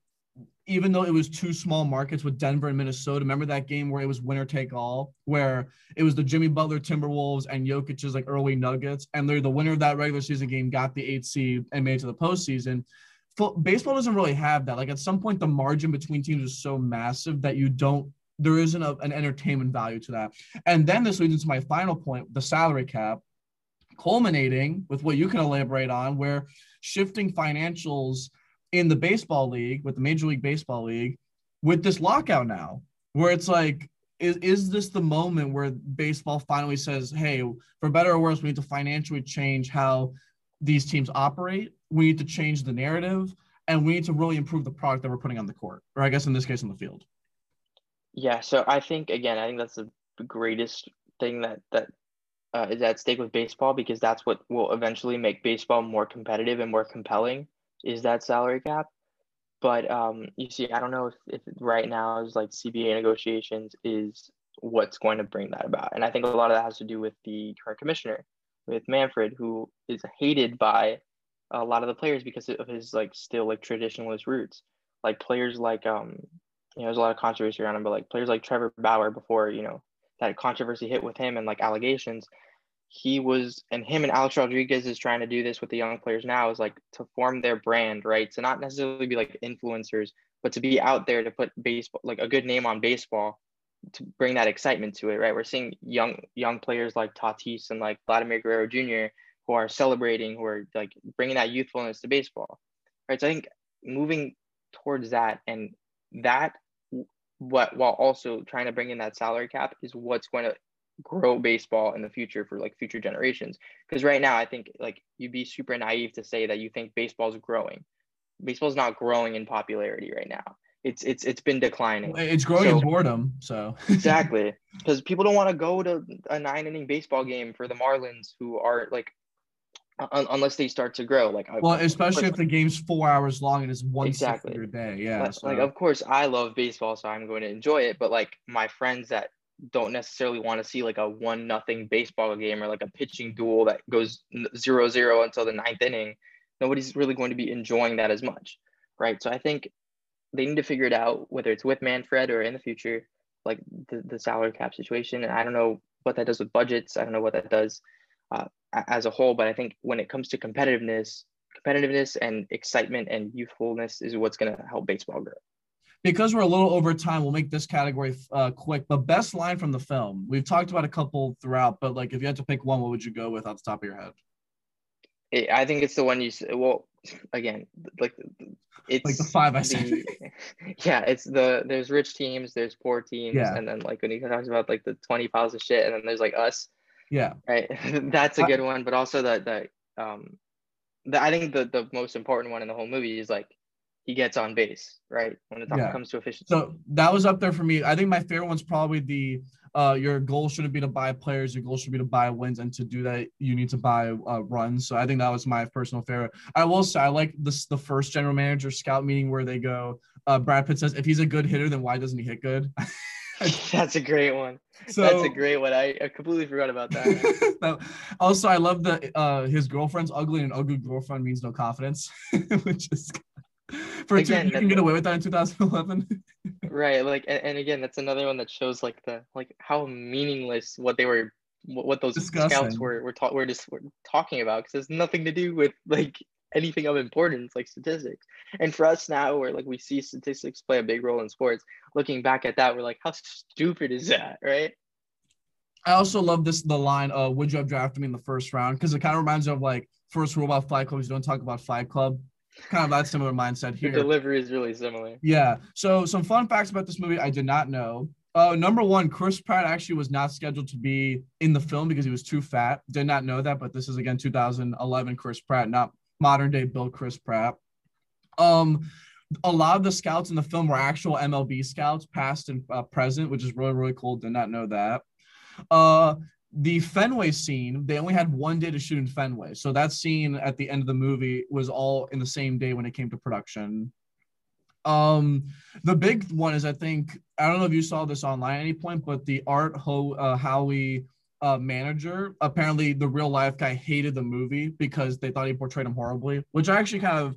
even though it was two small markets with Denver and Minnesota. Remember that game where it was winner take all, where it was the Jimmy Butler Timberwolves and Jokic's like early Nuggets, and they're the winner of that regular season game got the eight seed and made it to the postseason. Baseball doesn't really have that. Like at some point, the margin between teams is so massive that you don't. There isn't a, an entertainment value to that. And then this leads into my final point: the salary cap, culminating with what you can elaborate on, where shifting financials in the baseball league with the Major League Baseball League with this lockout now, where it's like, is, is this the moment where baseball finally says, hey, for better or worse, we need to financially change how these teams operate? we need to change the narrative, and we need to really improve the product that we're putting on the court, or I guess in this case on the field. Yeah, so I think again, I think that's the greatest thing that that uh, is at stake with baseball because that's what will eventually make baseball more competitive and more compelling is that salary cap. But um, you see, I don't know if, if right now is like CBA negotiations is what's going to bring that about. And I think a lot of that has to do with the current commissioner, with Manfred, who is hated by a lot of the players because of his like still like traditionalist roots. Like players like um, you know, there's a lot of controversy around him, but like players like Trevor Bauer before, you know, that controversy hit with him and like allegations, he was and him and Alex Rodriguez is trying to do this with the young players now is like to form their brand, right? To not necessarily be like influencers, but to be out there to put baseball like a good name on baseball to bring that excitement to it, right? We're seeing young young players like Tatis and like Vladimir Guerrero Jr. who are celebrating, who are like bringing that youthfulness to baseball, right? So I think moving towards that and that what while also trying to bring in that salary cap is what's going to grow baseball in the future for like future generations. Because right now, I think like you'd be super naive to say that you think baseball's growing. Baseball's not growing in popularity right now. It's it's it's been declining. It's growing so, in boredom. So exactly, because people don't want to go to a nine inning baseball game for the Marlins, who are like un- unless they start to grow. Like, well, especially if the game's four hours long and it's one exactly your day. Yeah, like, so. like of course I love baseball, so I'm going to enjoy it. But like my friends that don't necessarily want to see like a one nothing baseball game or like a pitching duel that goes zero zero until the ninth inning. Nobody's really going to be enjoying that as much, right? So I think they need to figure it out, whether it's with Manfred or in the future, like the, the salary cap situation. And I don't know what that does with budgets. I don't know what that does uh, as a whole. But I think when it comes to competitiveness, competitiveness and excitement and youthfulness is what's going to help baseball grow because we're a little over time, we'll make this category uh, quick. But best line from the film, we've talked about a couple throughout, but like if you had to pick one, what would you go with off the top of your head? I think it's the one you said. Well, again, like it's like the five I said. yeah, it's the there's rich teams, there's poor teams, yeah. and then like when he talks about like the twenty piles of shit, and then there's like us. Yeah. Right. That's a good I, one, but also that that um, the, I think the the most important one in the whole movie is like he gets on base, right? When it yeah. comes to efficiency. So that was up there for me. I think my favorite one's probably the uh, your goal shouldn't be to buy players. Your goal should be to buy wins, and to do that, you need to buy uh, runs. So I think that was my personal favorite. I will say I like this the first general manager scout meeting where they go. Uh, Brad Pitt says, "If he's a good hitter, then why doesn't he hit good?" That's a great one. So, That's a great one. I, I completely forgot about that. also, I love that uh, his girlfriend's ugly, and ugly girlfriend means no confidence, which is for again, two, you can get away with that in 2011. right, like, and, and, again, that's another one that shows like the like how meaningless what they were, what, those Discussing. scouts were were, ta- were just were talking about because there's nothing to do with like anything of importance like statistics. And for us now, where like we see statistics play a big role in sports, looking back at that, we're like, how stupid is that, right? I also love this the line, uh, would you have drafted me in the first round? Because it kind of reminds me of like first rule about Fight Club is don't talk about Fight Club kind of that similar mindset here. The delivery is really similar. Yeah. So some fun facts about this movie I did not know. Uh, number one, Chris Pratt actually was not scheduled to be in the film because he was too fat. Did not know that, but this is again 2011 Chris Pratt, not modern day Bill Chris Pratt. Um, a lot of the scouts in the film were actual MLB scouts, past and uh, present, which is really really cool. Did not know that. Uh, the Fenway scene, they only had one day to shoot in Fenway. So that scene at the end of the movie was all in the same day when it came to production. Um, the big one is I think I don't know if you saw this online at any point, but the Art Ho uh, Howie uh, manager apparently the real life guy hated the movie because they thought he portrayed him horribly, which I actually kind of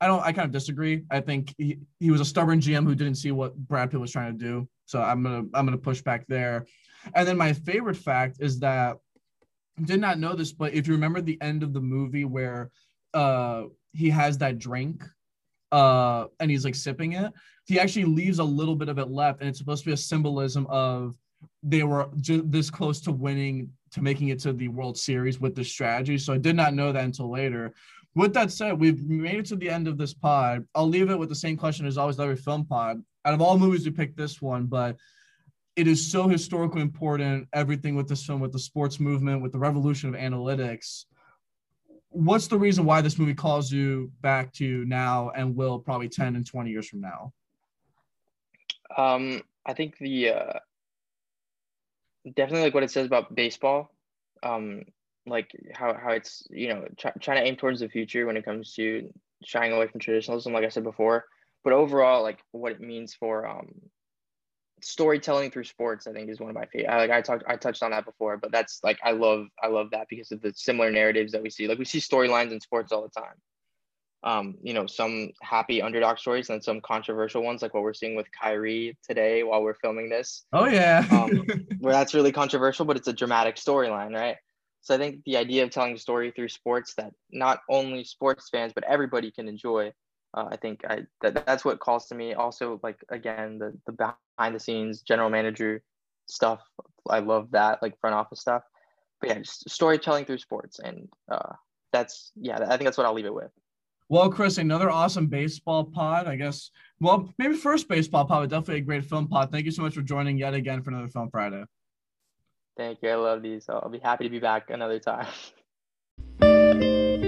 I don't I kind of disagree. I think he, he was a stubborn GM who didn't see what Brad Pitt was trying to do. So I'm gonna I'm gonna push back there. And then my favorite fact is that did not know this, but if you remember the end of the movie where uh he has that drink uh and he's like sipping it, he actually leaves a little bit of it left, and it's supposed to be a symbolism of they were ju- this close to winning to making it to the World Series with this strategy. So I did not know that until later. With that said, we've made it to the end of this pod. I'll leave it with the same question as always every film pod. Out of all movies, we picked this one, but it is so historically important everything with this film with the sports movement with the revolution of analytics what's the reason why this movie calls you back to now and will probably 10 and 20 years from now? Um, I think the uh, definitely like what it says about baseball. Um, like how, how it's you know try, trying to aim towards the future when it comes to shying away from traditionalism like i said before but overall like what it means for um storytelling through sports i think is one of my favorite I, like i talked i touched on that before but that's like i love i love that because of the similar narratives that we see. Like we see storylines in sports all the time. Um you know some happy underdog stories and some controversial ones like what we're seeing with Kyrie today while we're filming this. Oh yeah. Um, where that's really controversial but it's a dramatic storyline right? So I think the idea of telling a story through sports that not only sports fans but everybody can enjoy, uh, I think I that, that's what calls to me. Also, like again, the the behind the scenes general manager stuff. I love that, like front office stuff. But yeah, just storytelling through sports, and uh, that's yeah, I think that's what I'll leave it with. Well, Chris, another awesome baseball pod. I guess. Well, maybe first baseball pod, but definitely a great film pod. Thank you so much for joining yet again for another Film Friday. Thank you. I love these. So I'll be happy to be back another time.